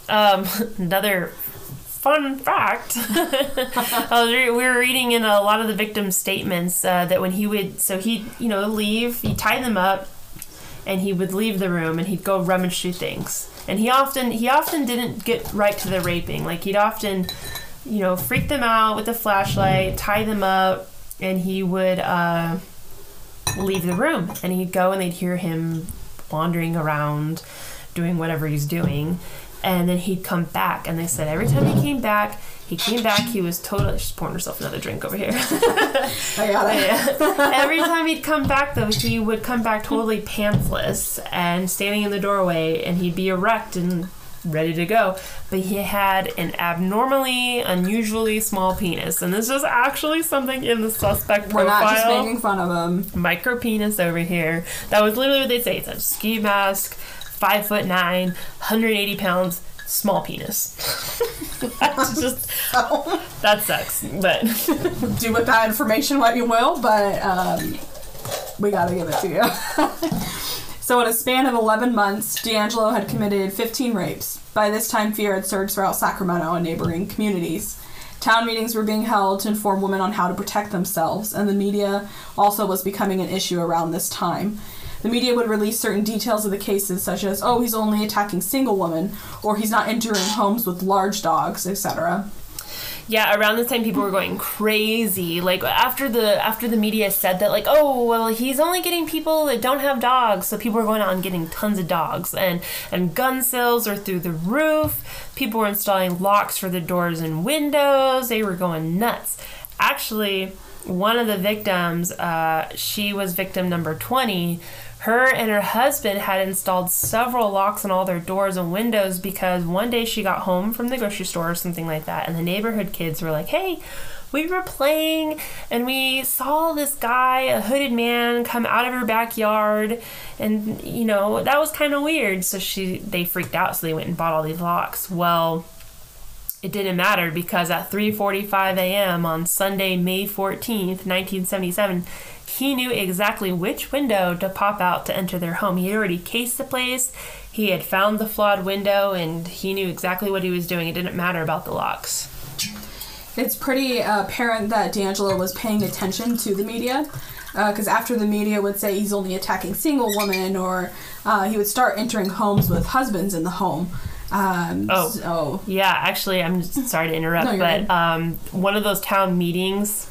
Um, another fun fact. Re- we were reading in a lot of the victims' statements uh, that when he would, so he'd you know leave, he'd tie them up, and he would leave the room and he'd go rummage through things. And he often he often didn't get right to the raping. Like he'd often, you know, freak them out with a flashlight, tie them up, and he would uh, leave the room. And he'd go and they'd hear him wandering around, doing whatever he's doing. And then he'd come back, and they said every time he came back, he came back, he was totally. She's pouring herself another drink over here. I got it. Every time he'd come back, though, he would come back totally pantsless and standing in the doorway, and he'd be erect and ready to go. But he had an abnormally, unusually small penis, and this was actually something in the suspect profile We're not just making fun of him. Micro penis over here. That was literally what they say. It's a ski mask, five foot nine, 180 pounds, small penis. That's just that sucks, but. Do with that information what you will, but um, we gotta give it to you. so, in a span of 11 months, DeAngelo had committed 15 rapes. By this time, fear had surged throughout Sacramento and neighboring communities. Town meetings were being held to inform women on how to protect themselves, and the media also was becoming an issue around this time. The media would release certain details of the cases, such as, oh, he's only attacking single women, or he's not entering homes with large dogs, etc. Yeah, around this time people were going crazy. Like after the after the media said that like, oh well he's only getting people that don't have dogs, so people were going out and getting tons of dogs and and gun sales are through the roof. People were installing locks for the doors and windows. They were going nuts. Actually, one of the victims, uh, she was victim number 20. Her and her husband had installed several locks on all their doors and windows because one day she got home from the grocery store or something like that, and the neighborhood kids were like, hey, we were playing and we saw this guy, a hooded man, come out of her backyard, and you know that was kind of weird. So she they freaked out, so they went and bought all these locks. Well, it didn't matter because at 3:45 a.m. on Sunday, May 14th, 1977, he knew exactly which window to pop out to enter their home. He had already cased the place. He had found the flawed window and he knew exactly what he was doing. It didn't matter about the locks. It's pretty uh, apparent that DeAngelo was paying attention to the media. Because after the media would say he's only attacking single women, or uh, he would start entering homes with husbands in the home. Um, Oh. So, Yeah, actually, I'm sorry to interrupt, No, but um, one of those town meetings.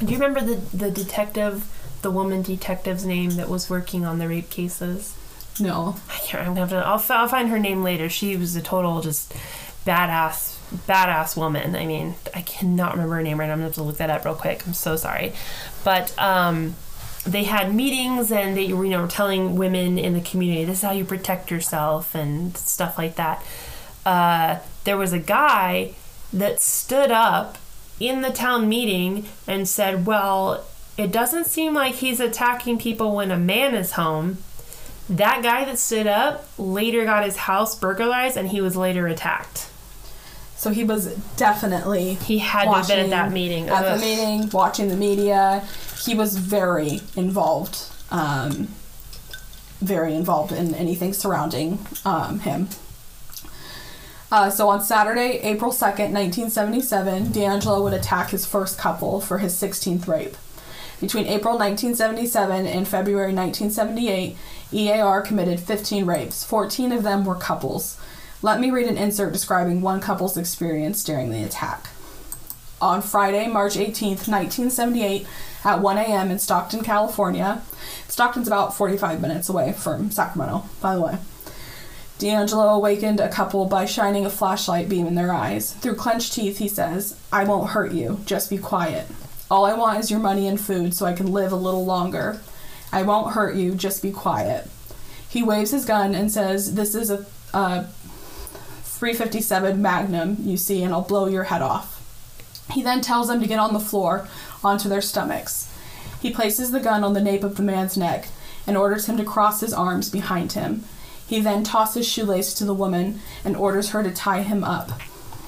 Do you remember the the detective, the woman detective's name that was working on the rape cases? no. I can't. I'm gonna have to. I'll, I'll find her name later. She was a total just badass, badass woman. I mean, I cannot remember her name right now. I'm gonna have to look that up real quick. I'm so sorry, but um, they had meetings and they were you know telling women in the community this is how you protect yourself and stuff like that. Uh, there was a guy that stood up in the town meeting and said, "Well." It doesn't seem like he's attacking people when a man is home. That guy that stood up later got his house burglarized and he was later attacked. So he was definitely He had to have been at that meeting. At the meeting, watching the media. He was very involved. Um, very involved in anything surrounding um, him. Uh, so on Saturday, April 2nd, 1977, DeAngelo would attack his first couple for his 16th rape. Between April 1977 and February 1978, EAR committed 15 rapes. 14 of them were couples. Let me read an insert describing one couple's experience during the attack. On Friday, March 18th, 1978, at 1 a.m. in Stockton, California, Stockton's about 45 minutes away from Sacramento, by the way. DeAngelo awakened a couple by shining a flashlight beam in their eyes. Through clenched teeth, he says, I won't hurt you, just be quiet. All I want is your money and food so I can live a little longer. I won't hurt you, just be quiet. He waves his gun and says, This is a, a 357 Magnum, you see, and I'll blow your head off. He then tells them to get on the floor onto their stomachs. He places the gun on the nape of the man's neck and orders him to cross his arms behind him. He then tosses shoelace to the woman and orders her to tie him up.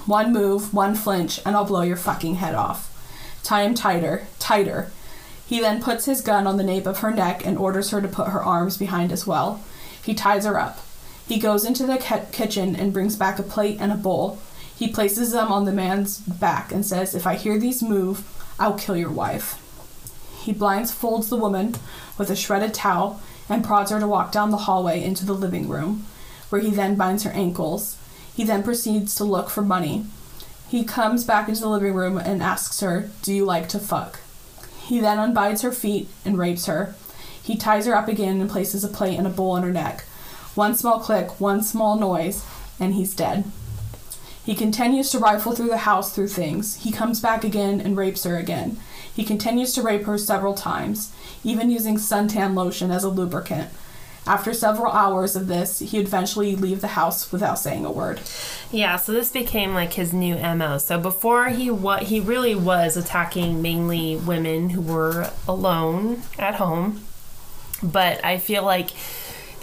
One move, one flinch, and I'll blow your fucking head off. Tie him tighter, tighter. He then puts his gun on the nape of her neck and orders her to put her arms behind as well. He ties her up. He goes into the ki- kitchen and brings back a plate and a bowl. He places them on the man's back and says, If I hear these move, I'll kill your wife. He blindfolds the woman with a shredded towel and prods her to walk down the hallway into the living room, where he then binds her ankles. He then proceeds to look for money. He comes back into the living room and asks her, Do you like to fuck? He then unbinds her feet and rapes her. He ties her up again and places a plate and a bowl on her neck. One small click, one small noise, and he's dead. He continues to rifle through the house through things. He comes back again and rapes her again. He continues to rape her several times, even using suntan lotion as a lubricant. After several hours of this, he would eventually leave the house without saying a word. Yeah, so this became like his new MO. So before he what he really was attacking mainly women who were alone at home. But I feel like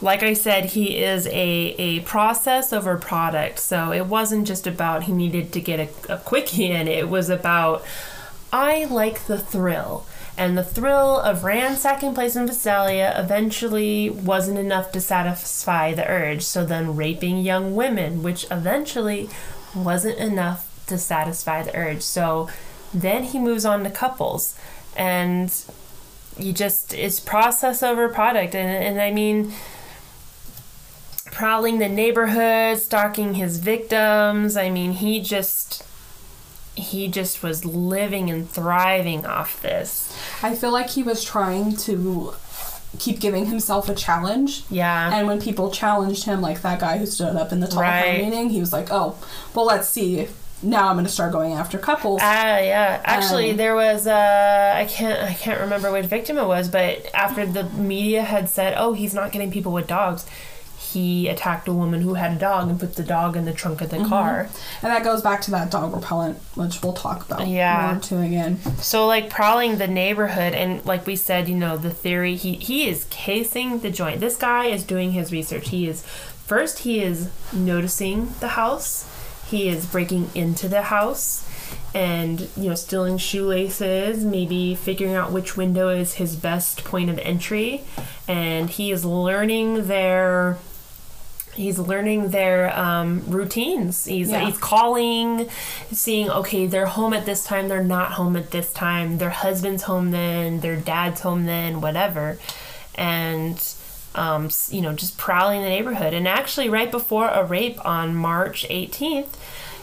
like I said, he is a, a process over product. So it wasn't just about he needed to get a, a quickie in, it was about I like the thrill. And the thrill of ransacking place in Visalia eventually wasn't enough to satisfy the urge. So then raping young women, which eventually wasn't enough to satisfy the urge. So then he moves on to couples. And you just, it's process over product. And, and I mean, prowling the neighborhood, stalking his victims. I mean, he just he just was living and thriving off this. I feel like he was trying to keep giving himself a challenge. Yeah. And when people challenged him, like that guy who stood up in the telephone Right. meeting, he was like, "Oh, well, let's see. Now I'm going to start going after couples." Ah, yeah. Actually, Um, there was uh, I can't I can't remember which victim it was, but after the media had said, "Oh, he's not getting people with dogs," he attacked a woman who had a dog and put the dog in the trunk of the Mm-hmm. car. and that goes back to that dog repellent, which we'll talk about Yeah. more too again. So like prowling the neighborhood and like we said, you know, the theory he he is casing the joint. This guy is doing his research. He is first he is noticing the house. He is breaking into the house and you know stealing shoelaces, maybe figuring out which window is his best point of entry and he is learning their he's learning their um, routines. He's Yeah. he's calling, seeing okay, they're home at this time, they're not home at this time, their husband's home then, their dad's home then, whatever, and um, you know just prowling the neighborhood. And actually, right before a rape on March 18th.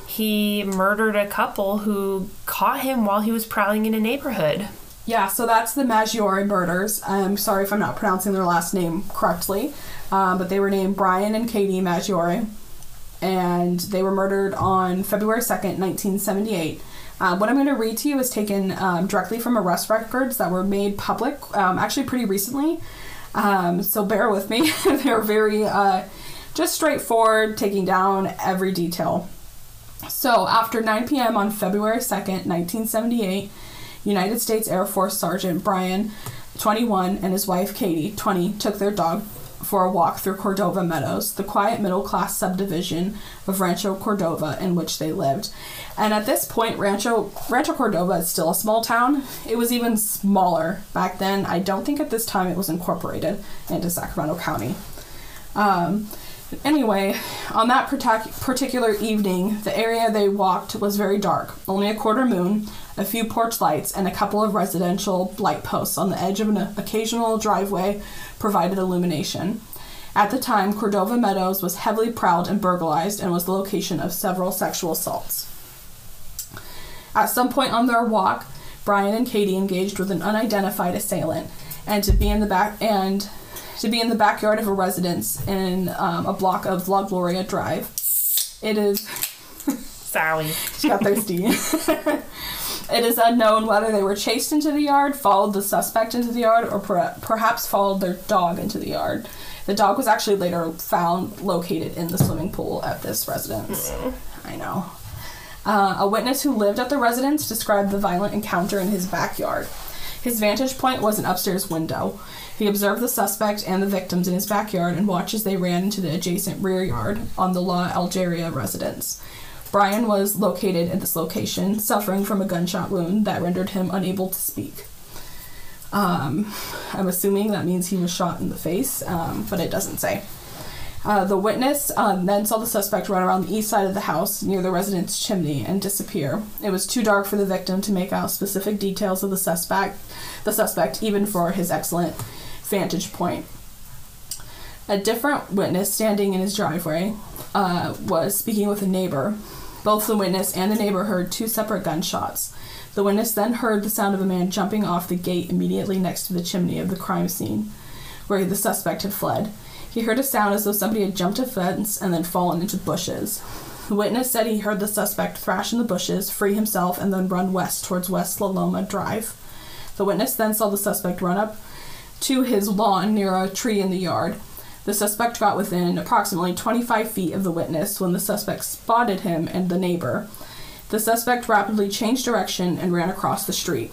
He murdered a couple who caught him while he was prowling in a neighborhood. Yeah, so that's the Maggiore murders. I'm sorry if I'm not pronouncing their last name correctly, um, but they were named Brian and Katie Maggiore, and they were murdered on February 2nd, 1978. Uh, what I'm going to read to you is taken um, directly from arrest records that were made public um, actually pretty recently. Um, so bear with me. They're very uh, just straightforward, taking down every detail. So, after 9 p.m. on February 2nd, 1978, United States Air Force Sergeant Brian, 21, and his wife Katie, 20, took their dog for a walk through Cordova Meadows, the quiet middle class subdivision of Rancho Cordova in which they lived. And at this point, Rancho Rancho Cordova is still a small town. It was even smaller back then. I don't think at this time it was incorporated into Sacramento County. Um, anyway, on that partic- particular evening, the area they walked was very dark. Only a quarter moon, a few porch lights, and a couple of residential light posts on the edge of an occasional driveway provided illumination. At the time, Cordova Meadows was heavily prowled and burglarized and was the location of several sexual assaults. At some point on their walk, Brian and Katie engaged with an unidentified assailant, and to be in the back and to be in the backyard of a residence in um, a block of La Alegria Drive. It is Sally. she got thirsty. it is unknown whether they were chased into the yard, followed the suspect into the yard, or per- perhaps followed their dog into the yard. The dog was actually later found located in the swimming pool at this residence. I know. Uh, a witness who lived at the residence described the violent encounter in his backyard. His vantage point was an upstairs window. He observed the suspect and the victims in his backyard and watched as they ran into the adjacent rear yard on the La Alegria residence. Brian was located at this location, suffering from a gunshot wound that rendered him unable to speak. Um, I'm assuming that means he was shot in the face, um, but it doesn't say. Uh, the witness um, then saw the suspect run around the east side of the house near the residence chimney and disappear. It was too dark for the victim to make out specific details of the suspect, the suspect, even for his excellent vantage point. A different witness standing in his driveway uh, was speaking with a neighbor. Both the witness and the neighbor heard two separate gunshots. The witness then heard the sound of a man jumping off the gate immediately next to the chimney of the crime scene, where the suspect had fled. He heard a sound as though somebody had jumped a fence and then fallen into bushes. The witness said he heard the suspect thrash in the bushes, free himself, and then run west towards West La Loma Drive. The witness then saw the suspect run up to his lawn near a tree in the yard. The suspect got within approximately 25 feet of the witness when the suspect spotted him and the neighbor. The suspect rapidly changed direction and ran across the street.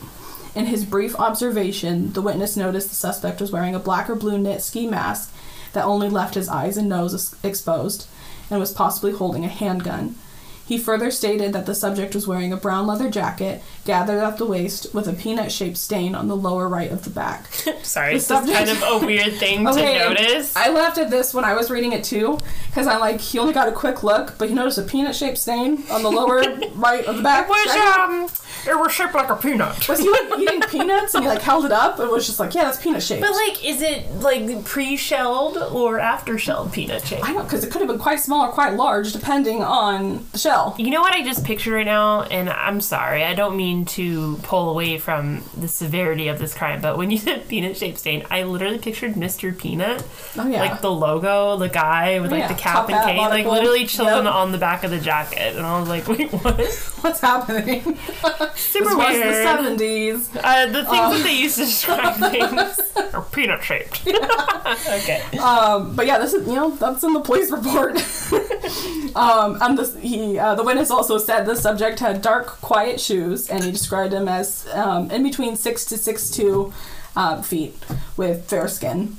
In his brief observation, the witness noticed the suspect was wearing a black or blue knit ski mask that only left his eyes and nose exposed and was possibly holding a handgun. He further stated that the subject was wearing a brown leather jacket gathered at the waist with a peanut shaped stain on the lower right of the back. Sorry, The this is kind of a weird thing Okay, to notice. I laughed at this when I was reading it too, because I'm like, he only got a quick look, but he noticed a peanut shaped stain on the lower right of the back. Which, um, it was shaped like a peanut. Was he like eating peanuts and he like held it up and was just like, yeah, that's peanut shaped. But like, is it like pre-shelled or after-shelled peanut shape? I don't know, because it could have been quite small or quite large depending on the shell. You know what I just pictured right now, and I'm sorry, I don't mean to pull away from the severity of this crime, but when you said peanut shaped stain, I literally pictured Mr. Peanut, Oh yeah. like the logo, the guy with like oh, Yeah, the cap top and hat, cane, like literally chilling Yep. on the back of the jacket, and I was like, wait, what? What's happening? Super this was the seventies. Uh, the things Um. that they used to describe things are peanut shaped. okay. Um, but yeah, this is you know that's in the police report. um, and this, he uh, the witness also said the subject had dark, quiet shoes, and he described him as um, in between six to six two uh, feet with fair skin.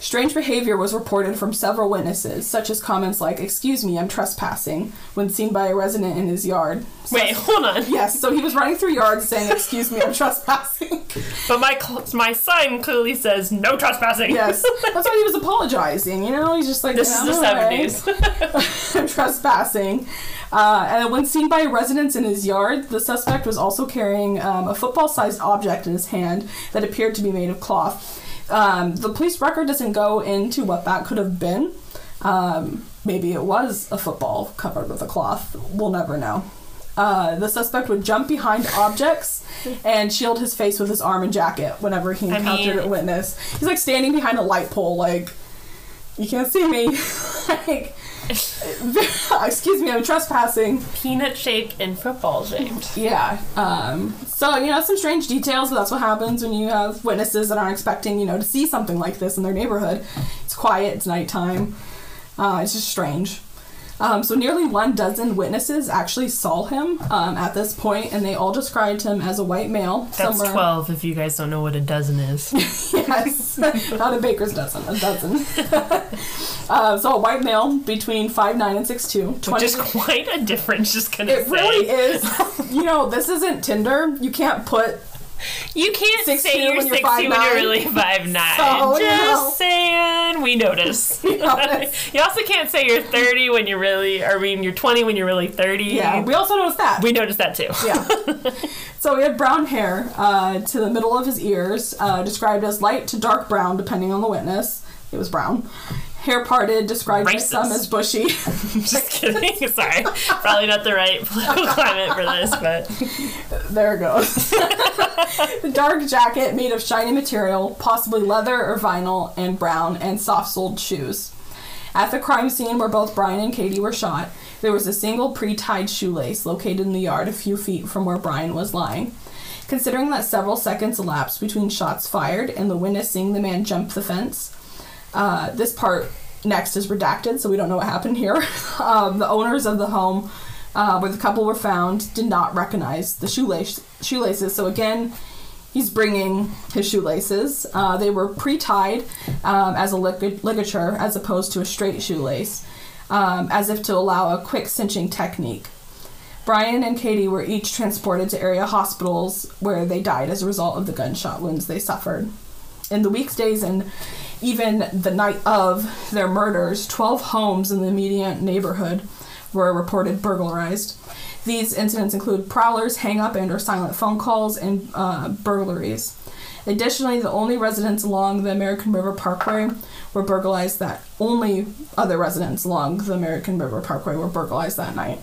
Strange behavior was reported from several witnesses, such as comments like, Excuse me, I'm trespassing, when seen by a resident in his yard. So- Wait, hold on. Yes, so he was running through yards saying, Excuse me, I'm trespassing. But my cl- my sign clearly says no trespassing. yes, that's why he was apologizing, you know? He's just like, This is the way." seventies. trespassing. Uh, and when seen by residents in his yard, the suspect was also carrying um, a football sized object in his hand that appeared to be made of cloth. Um, the police record doesn't go into what that could have been. Um, maybe it was a football covered with a cloth. We'll never know. Uh, the suspect would jump behind objects and shield his face with his arm and jacket whenever he I encountered mean- a witness. He's like standing behind a light pole, like, you can't see me. like, excuse me, I'm trespassing. Peanut shaped and football shaped. Yeah. Um, so, you know, some strange details, but that's what happens when you have witnesses that aren't expecting, you know, to see something like this in their neighborhood. It's quiet, it's nighttime. Uh, it's just strange. Um, so, nearly one dozen witnesses actually saw him um, at this point, and they all described him as a white male. That's somewhere- twelve. If you guys don't know what a dozen is. yes, not a baker's dozen, a dozen. uh, so a white male between five nine and six two. Which is quite a difference, just gonna It say. really is. You know, this isn't Tinder. You can't put. You can't 6'2" say you're when you're 60 when 5'9". you're really 5'9. So, you just know. saying, we notice. You notice. you also can't say you're 30 when you're really, I mean, you're 20 when you're really 30. Yeah, we also noticed that. We noticed that too. yeah. So he had brown hair uh, to the middle of his ears, uh, described as light to dark brown, depending on the witness. It was brown. Hair parted, described by some as bushy. Just kidding. Sorry. Probably not the right political climate for this, but There it goes. the dark jacket made of shiny material, possibly leather or vinyl, and brown, and soft soled shoes. At the crime scene where both Brian and Katie were shot, there was a single pre tied shoelace located in the yard a few feet from where Brian was lying. Considering that several seconds elapsed between shots fired and the witness seeing the man jump the fence, uh, this part next is redacted, so we don't know what happened here. um, the owners of the home uh, where the couple were found did not recognize the shoelace, shoelaces. So again, he's bringing his shoelaces. Uh, they were pre-tied um, as a lig- ligature as opposed to a straight shoelace, um, as if to allow a quick cinching technique. Brian and Katie were each transported to area hospitals where they died as a result of the gunshot wounds they suffered. In the weeks, days, and even the night of their murders, 12 homes in the immediate neighborhood were reported burglarized. These incidents include prowlers, hang up and or silent phone calls, and uh, burglaries. Additionally, the only residents along the American River Parkway were burglarized that only other residents along the American River Parkway were burglarized that night.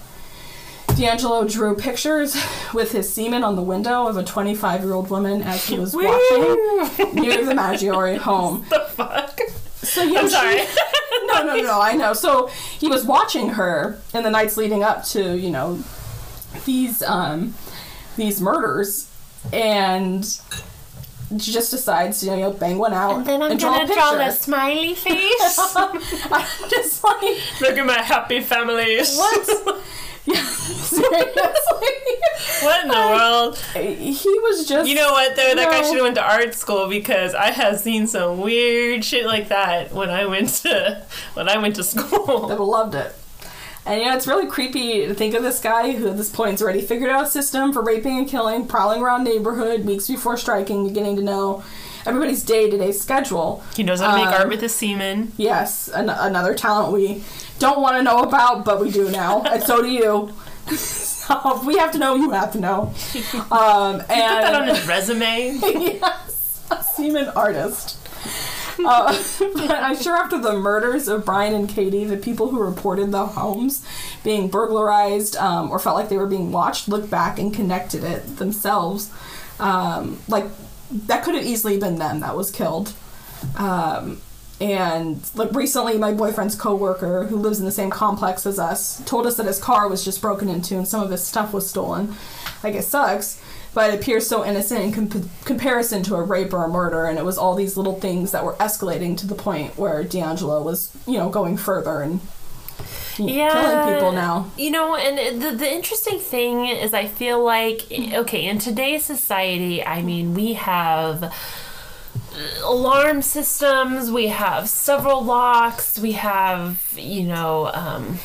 DeAngelo drew pictures with his semen on the window of a 25 year old woman as he was watching near the Maggiore home. the fuck? So he I'm was- sorry. no, no, no, I know. So he was watching her in the nights leading up to, you know, these um these murders and she just decides to, you know, bang one out And then I'm draw a gonna draw the smiley face. I'm just like Look at my happy families. what? Yeah, seriously. What in the world? He was just You know what though? That guy should have went to art school because I have seen some weird shit like that when I went to when I went to school. have loved it. And you know, it's really creepy to think of this guy who at this point has already figured out a system for raping and killing, prowling around neighborhood weeks before striking, beginning to know everybody's day to day schedule. He knows how to make Um, art with his semen. Yes, an- another talent we don't want to know about, but we do now, and so do you. so if we have to know, you have to know. Um, and Put that on his resume. yes, a semen artist. Uh, but I'm sure after the murders of Brian and Katie, the people who reported the homes being burglarized um, or felt like they were being watched looked back and connected it themselves. Um, like, that could have easily been them that was killed. Um, and like recently, my boyfriend's coworker, who lives in the same complex as us, told us that his car was just broken into and some of his stuff was stolen. Like it sucks, but it appears so innocent in comp- comparison to a rape or a murder, and it was all these little things that were escalating to the point where DeAngelo was, you know, going further and Yeah. killing people now. You know, and the, the interesting thing is, I feel like, okay, in today's society, I mean, we have alarm systems, we have several locks, we have, you know, um,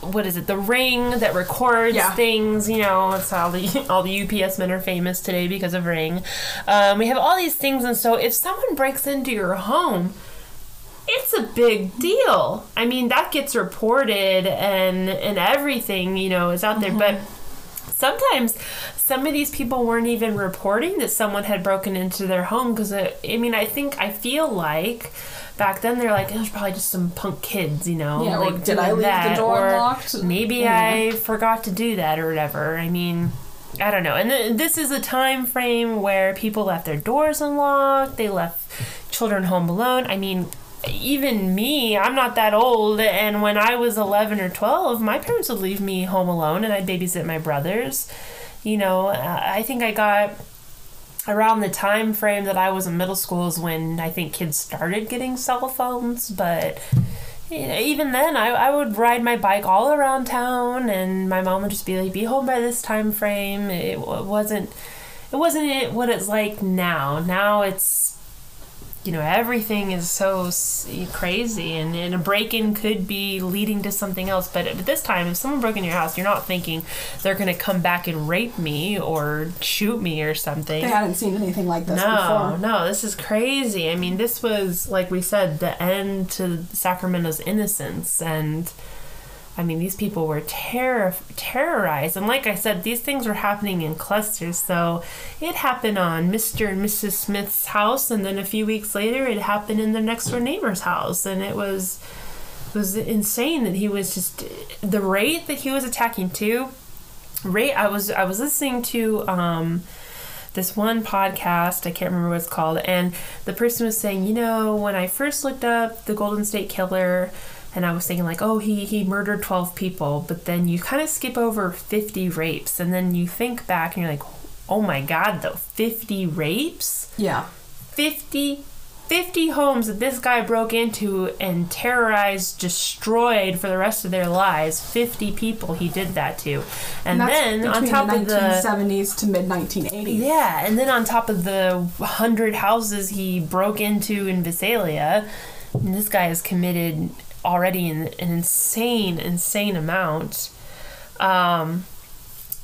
what is it? The ring that records Yeah. things. You know, it's all the all the UPS men are famous today because of Ring. Um, we have all these things, and so if someone breaks into your home, it's a big deal. I mean, that gets reported and and everything, you know, is out there. But sometimes some of these people weren't even reporting that someone had broken into their home because uh, I mean, I think I feel like back then they're like, oh, it was probably just some punk kids, you know. Yeah, like did I leave the door or unlocked? Maybe Yeah. I forgot to do that or whatever. I mean. I don't know. And th- this is a time frame where people left their doors unlocked. They left children home alone. I mean, even me, I'm not that old. And when I was 11 or 12, my parents would leave me home alone and I'd babysit my brothers. You know, I think I got around the time frame that I was in middle school is when I think kids started getting cell phones. But even then, I, I would ride my bike all around town, and my mom would just be like, "Be home by this time frame." It wasn't, it wasn't what it's like now. Now it's, you know, everything is so crazy, and, and a break-in could be leading to something else. But at this time, if someone broke in your house, you're not thinking they're going to come back and rape me or shoot me or something. They hadn't seen anything like this No, before. no, this is crazy. I mean, this was, like we said, the end to Sacramento's innocence. And, I mean, these people were terror- terrorized. And, like I said, these things were happening in clusters. So, it happened on Mr. and Mrs. Smith's house. And then a few weeks later, it happened in their next door neighbor's house. And it was. It was insane that he was just the rate that he was attacking too. Rate I was I was listening to um this one podcast, I can't remember what it's called, and the person was saying, you know, when I first looked up the Golden State Killer, and I was thinking like, oh, he he murdered twelve people, but then you kind of skip over fifty rapes, and then you think back and you're like, oh my god, though, fifty rapes, Yeah. 50 50 homes that this guy broke into and terrorized, destroyed for the rest of their lives. 50 people he did that to. And, that's then on top the of the 1970s to mid 1980s. yeah, and then on top of the hundred houses he broke into in Visalia, and this guy has committed already an, an insane, insane amount. Um,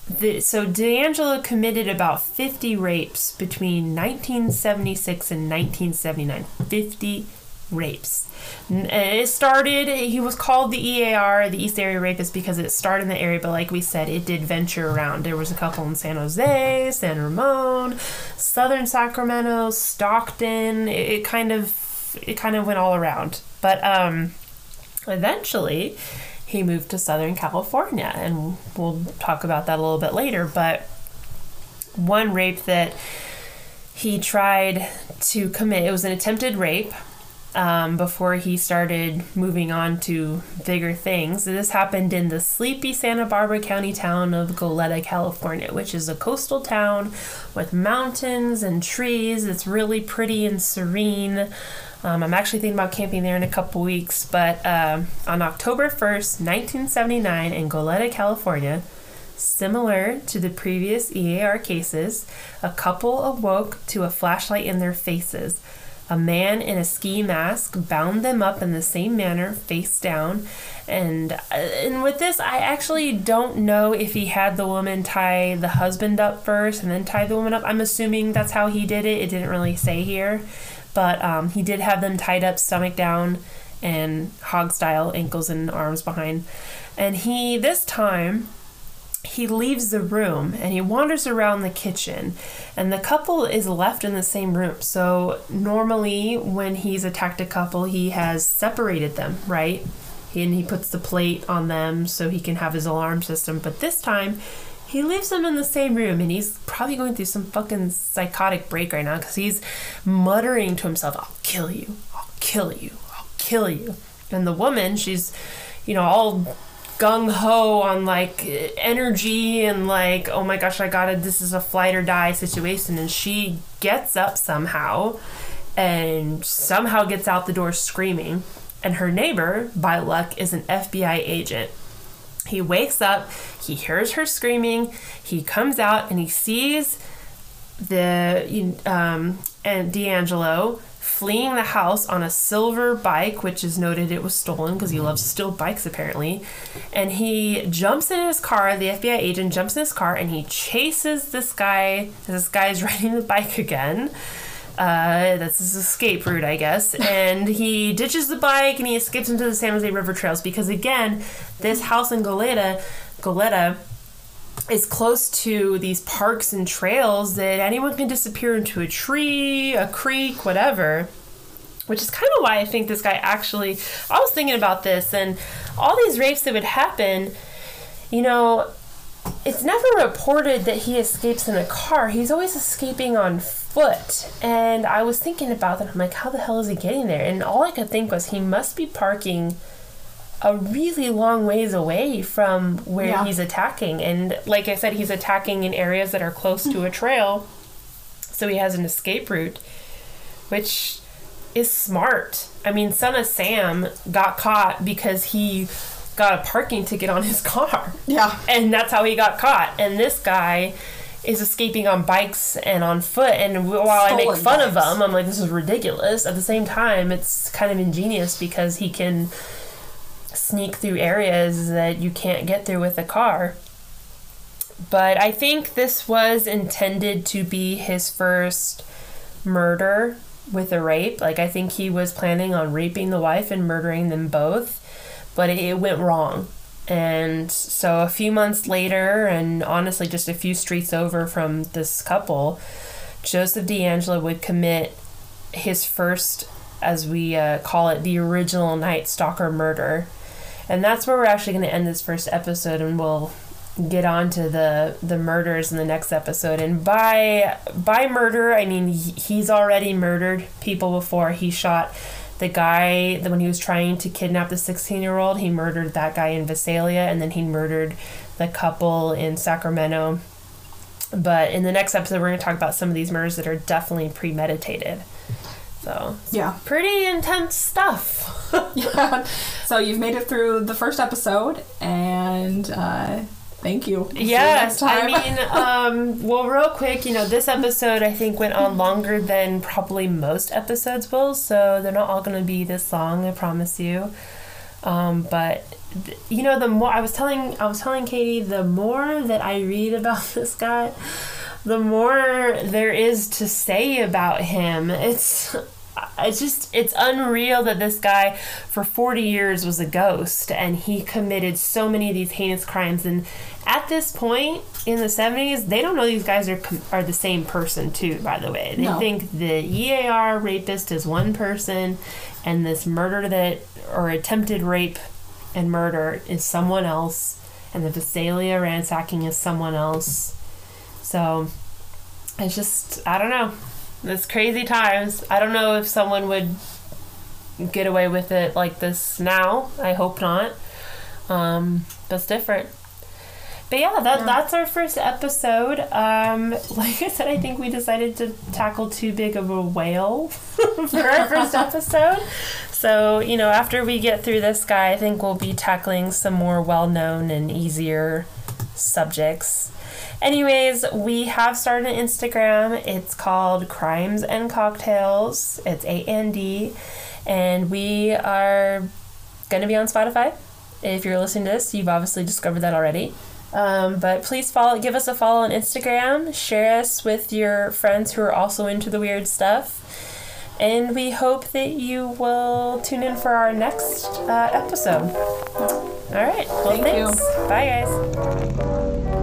the, so DeAngelo committed about 50 rapes between 1976 and 1979. 50 rapes. It started, he was called the EAR, the East Area Rapist, because it started in the area, but like we said, it did venture around. There was a couple in San Jose, San Ramon, Southern Sacramento, Stockton. It, it kind of, it kind of went all around. But um, eventually, he moved to Southern California, and we'll talk about that a little bit later. But one rape that he tried to commit, it was an attempted rape um, before he started moving on to bigger things. This happened in the sleepy Santa Barbara County town of Goleta, California, which is a coastal town with mountains and trees. It's really pretty and serene. Um, I'm actually thinking about camping there in a couple weeks, but um, on October 1st, 1979, in Goleta, California, similar to the previous EAR cases, a couple awoke to a flashlight in their faces. A man in a ski mask bound them up in the same manner, face down. And uh, and with this, I actually don't know if he had the woman tie the husband up first and then tie the woman up. I'm assuming that's how he did it. It didn't really say here, but um, he did have them tied up, stomach down, and hog style, ankles and arms behind. And he this time he leaves the room and he wanders around the kitchen. And the couple is left in the same room. So normally when he's attacked a couple he has separated them right? And he puts the plate on them so he can have his alarm system. But this time he leaves them in the same room and he's probably going through some fucking psychotic break right now because he's muttering to himself i'll kill you i'll kill you i'll kill you and the woman she's you know all gung ho on like energy and like, oh my gosh, I gotta, this is a flight or die situation. And she gets up somehow and somehow gets out the door screaming. And her neighbor, by luck, is an FBI agent. He wakes up, he hears her screaming, he comes out and he sees the um, and DeAngelo fleeing the house on a silver bike, which is noted it was stolen because he loves to steal bikes apparently. And he jumps in his car, the FBI agent jumps in his car and he chases this guy. This guy is riding the bike again. Uh, that's his escape route, I guess. And he ditches the bike and he escapes into the San Jose River trails because, again, this house in Goleta, Goleta, is close to these parks and trails that anyone can disappear into a tree, a creek, whatever. Which is kind of why I think this guy actually. I was thinking about this, and all these rapes that would happen, you know, it's never reported that he escapes in a car. He's always escaping on foot. And I was thinking about that. I'm like, how the hell is he getting there? And all I could think was he must be parking a really long ways away from where yeah. he's attacking. And like I said, he's attacking in areas that are close to a trail. So he has an escape route, which is smart. I mean, Son of Sam got caught because he got a parking ticket on his car. Yeah. And that's how he got caught. And this guy is escaping on bikes and on foot. And while Stolen I make fun bikes. of him, I'm like, this is ridiculous. At the same time, it's kind of ingenious because he can sneak through areas that you can't get through with a car. But I think this was intended to be his first murder with a rape. Like, I think he was planning on raping the wife and murdering them both, but it, went wrong. And so a few months later, and honestly, just a few streets over from this couple, Joseph DeAngelo would commit his first, as we uh, call it, the original Night Stalker murder and that's where we're actually going to end this first episode, and we'll get on to the the murders in the next episode. And by by murder, I mean he's already murdered people before. He shot the guy when he was trying to kidnap the 16 year old. He murdered that guy in Visalia, and then he murdered the couple in Sacramento. But in the next episode, we're going to talk about some of these murders that are definitely premeditated. So yeah, pretty intense stuff. yeah. So you've made it through the first episode, and uh, thank you. Yes, I mean, um, well, real quick, you know, this episode I think went on longer than probably most episodes will, so they're not all going to be this long. I promise you. Um, but you know, the more I was telling, I was telling Katie, the more that I read about this guy the more there is to say about him. It's it's just it's unreal that this guy for 40 years was a ghost and he committed so many of these heinous crimes and at this point in the 70s they don't know these guys are are the same person too by the way they no. think the EAR rapist is one person and this murder that or attempted rape and murder is someone else and the Visalia ransacking is someone else so it's just, I don't know. It's crazy times. I don't know if someone would get away with it like this now. I hope not. Um, that's different. But yeah, that, Yeah. that's our first episode. Um, like I said, I think we decided to tackle too big of a whale for our first episode. So, you know, after we get through this guy, I think we'll be tackling some more well known and easier subjects. Anyways, we have started an Instagram. It's called Crimes and Cocktails. It's A and D. And we are going to be on Spotify. If you're listening to this, you've obviously discovered that already. Um, but please follow, give us a follow on Instagram. Share us with your friends who are also into the weird stuff. And we hope that you will tune in for our next uh, episode. All right. Well, Thank you. thanks. Bye, guys.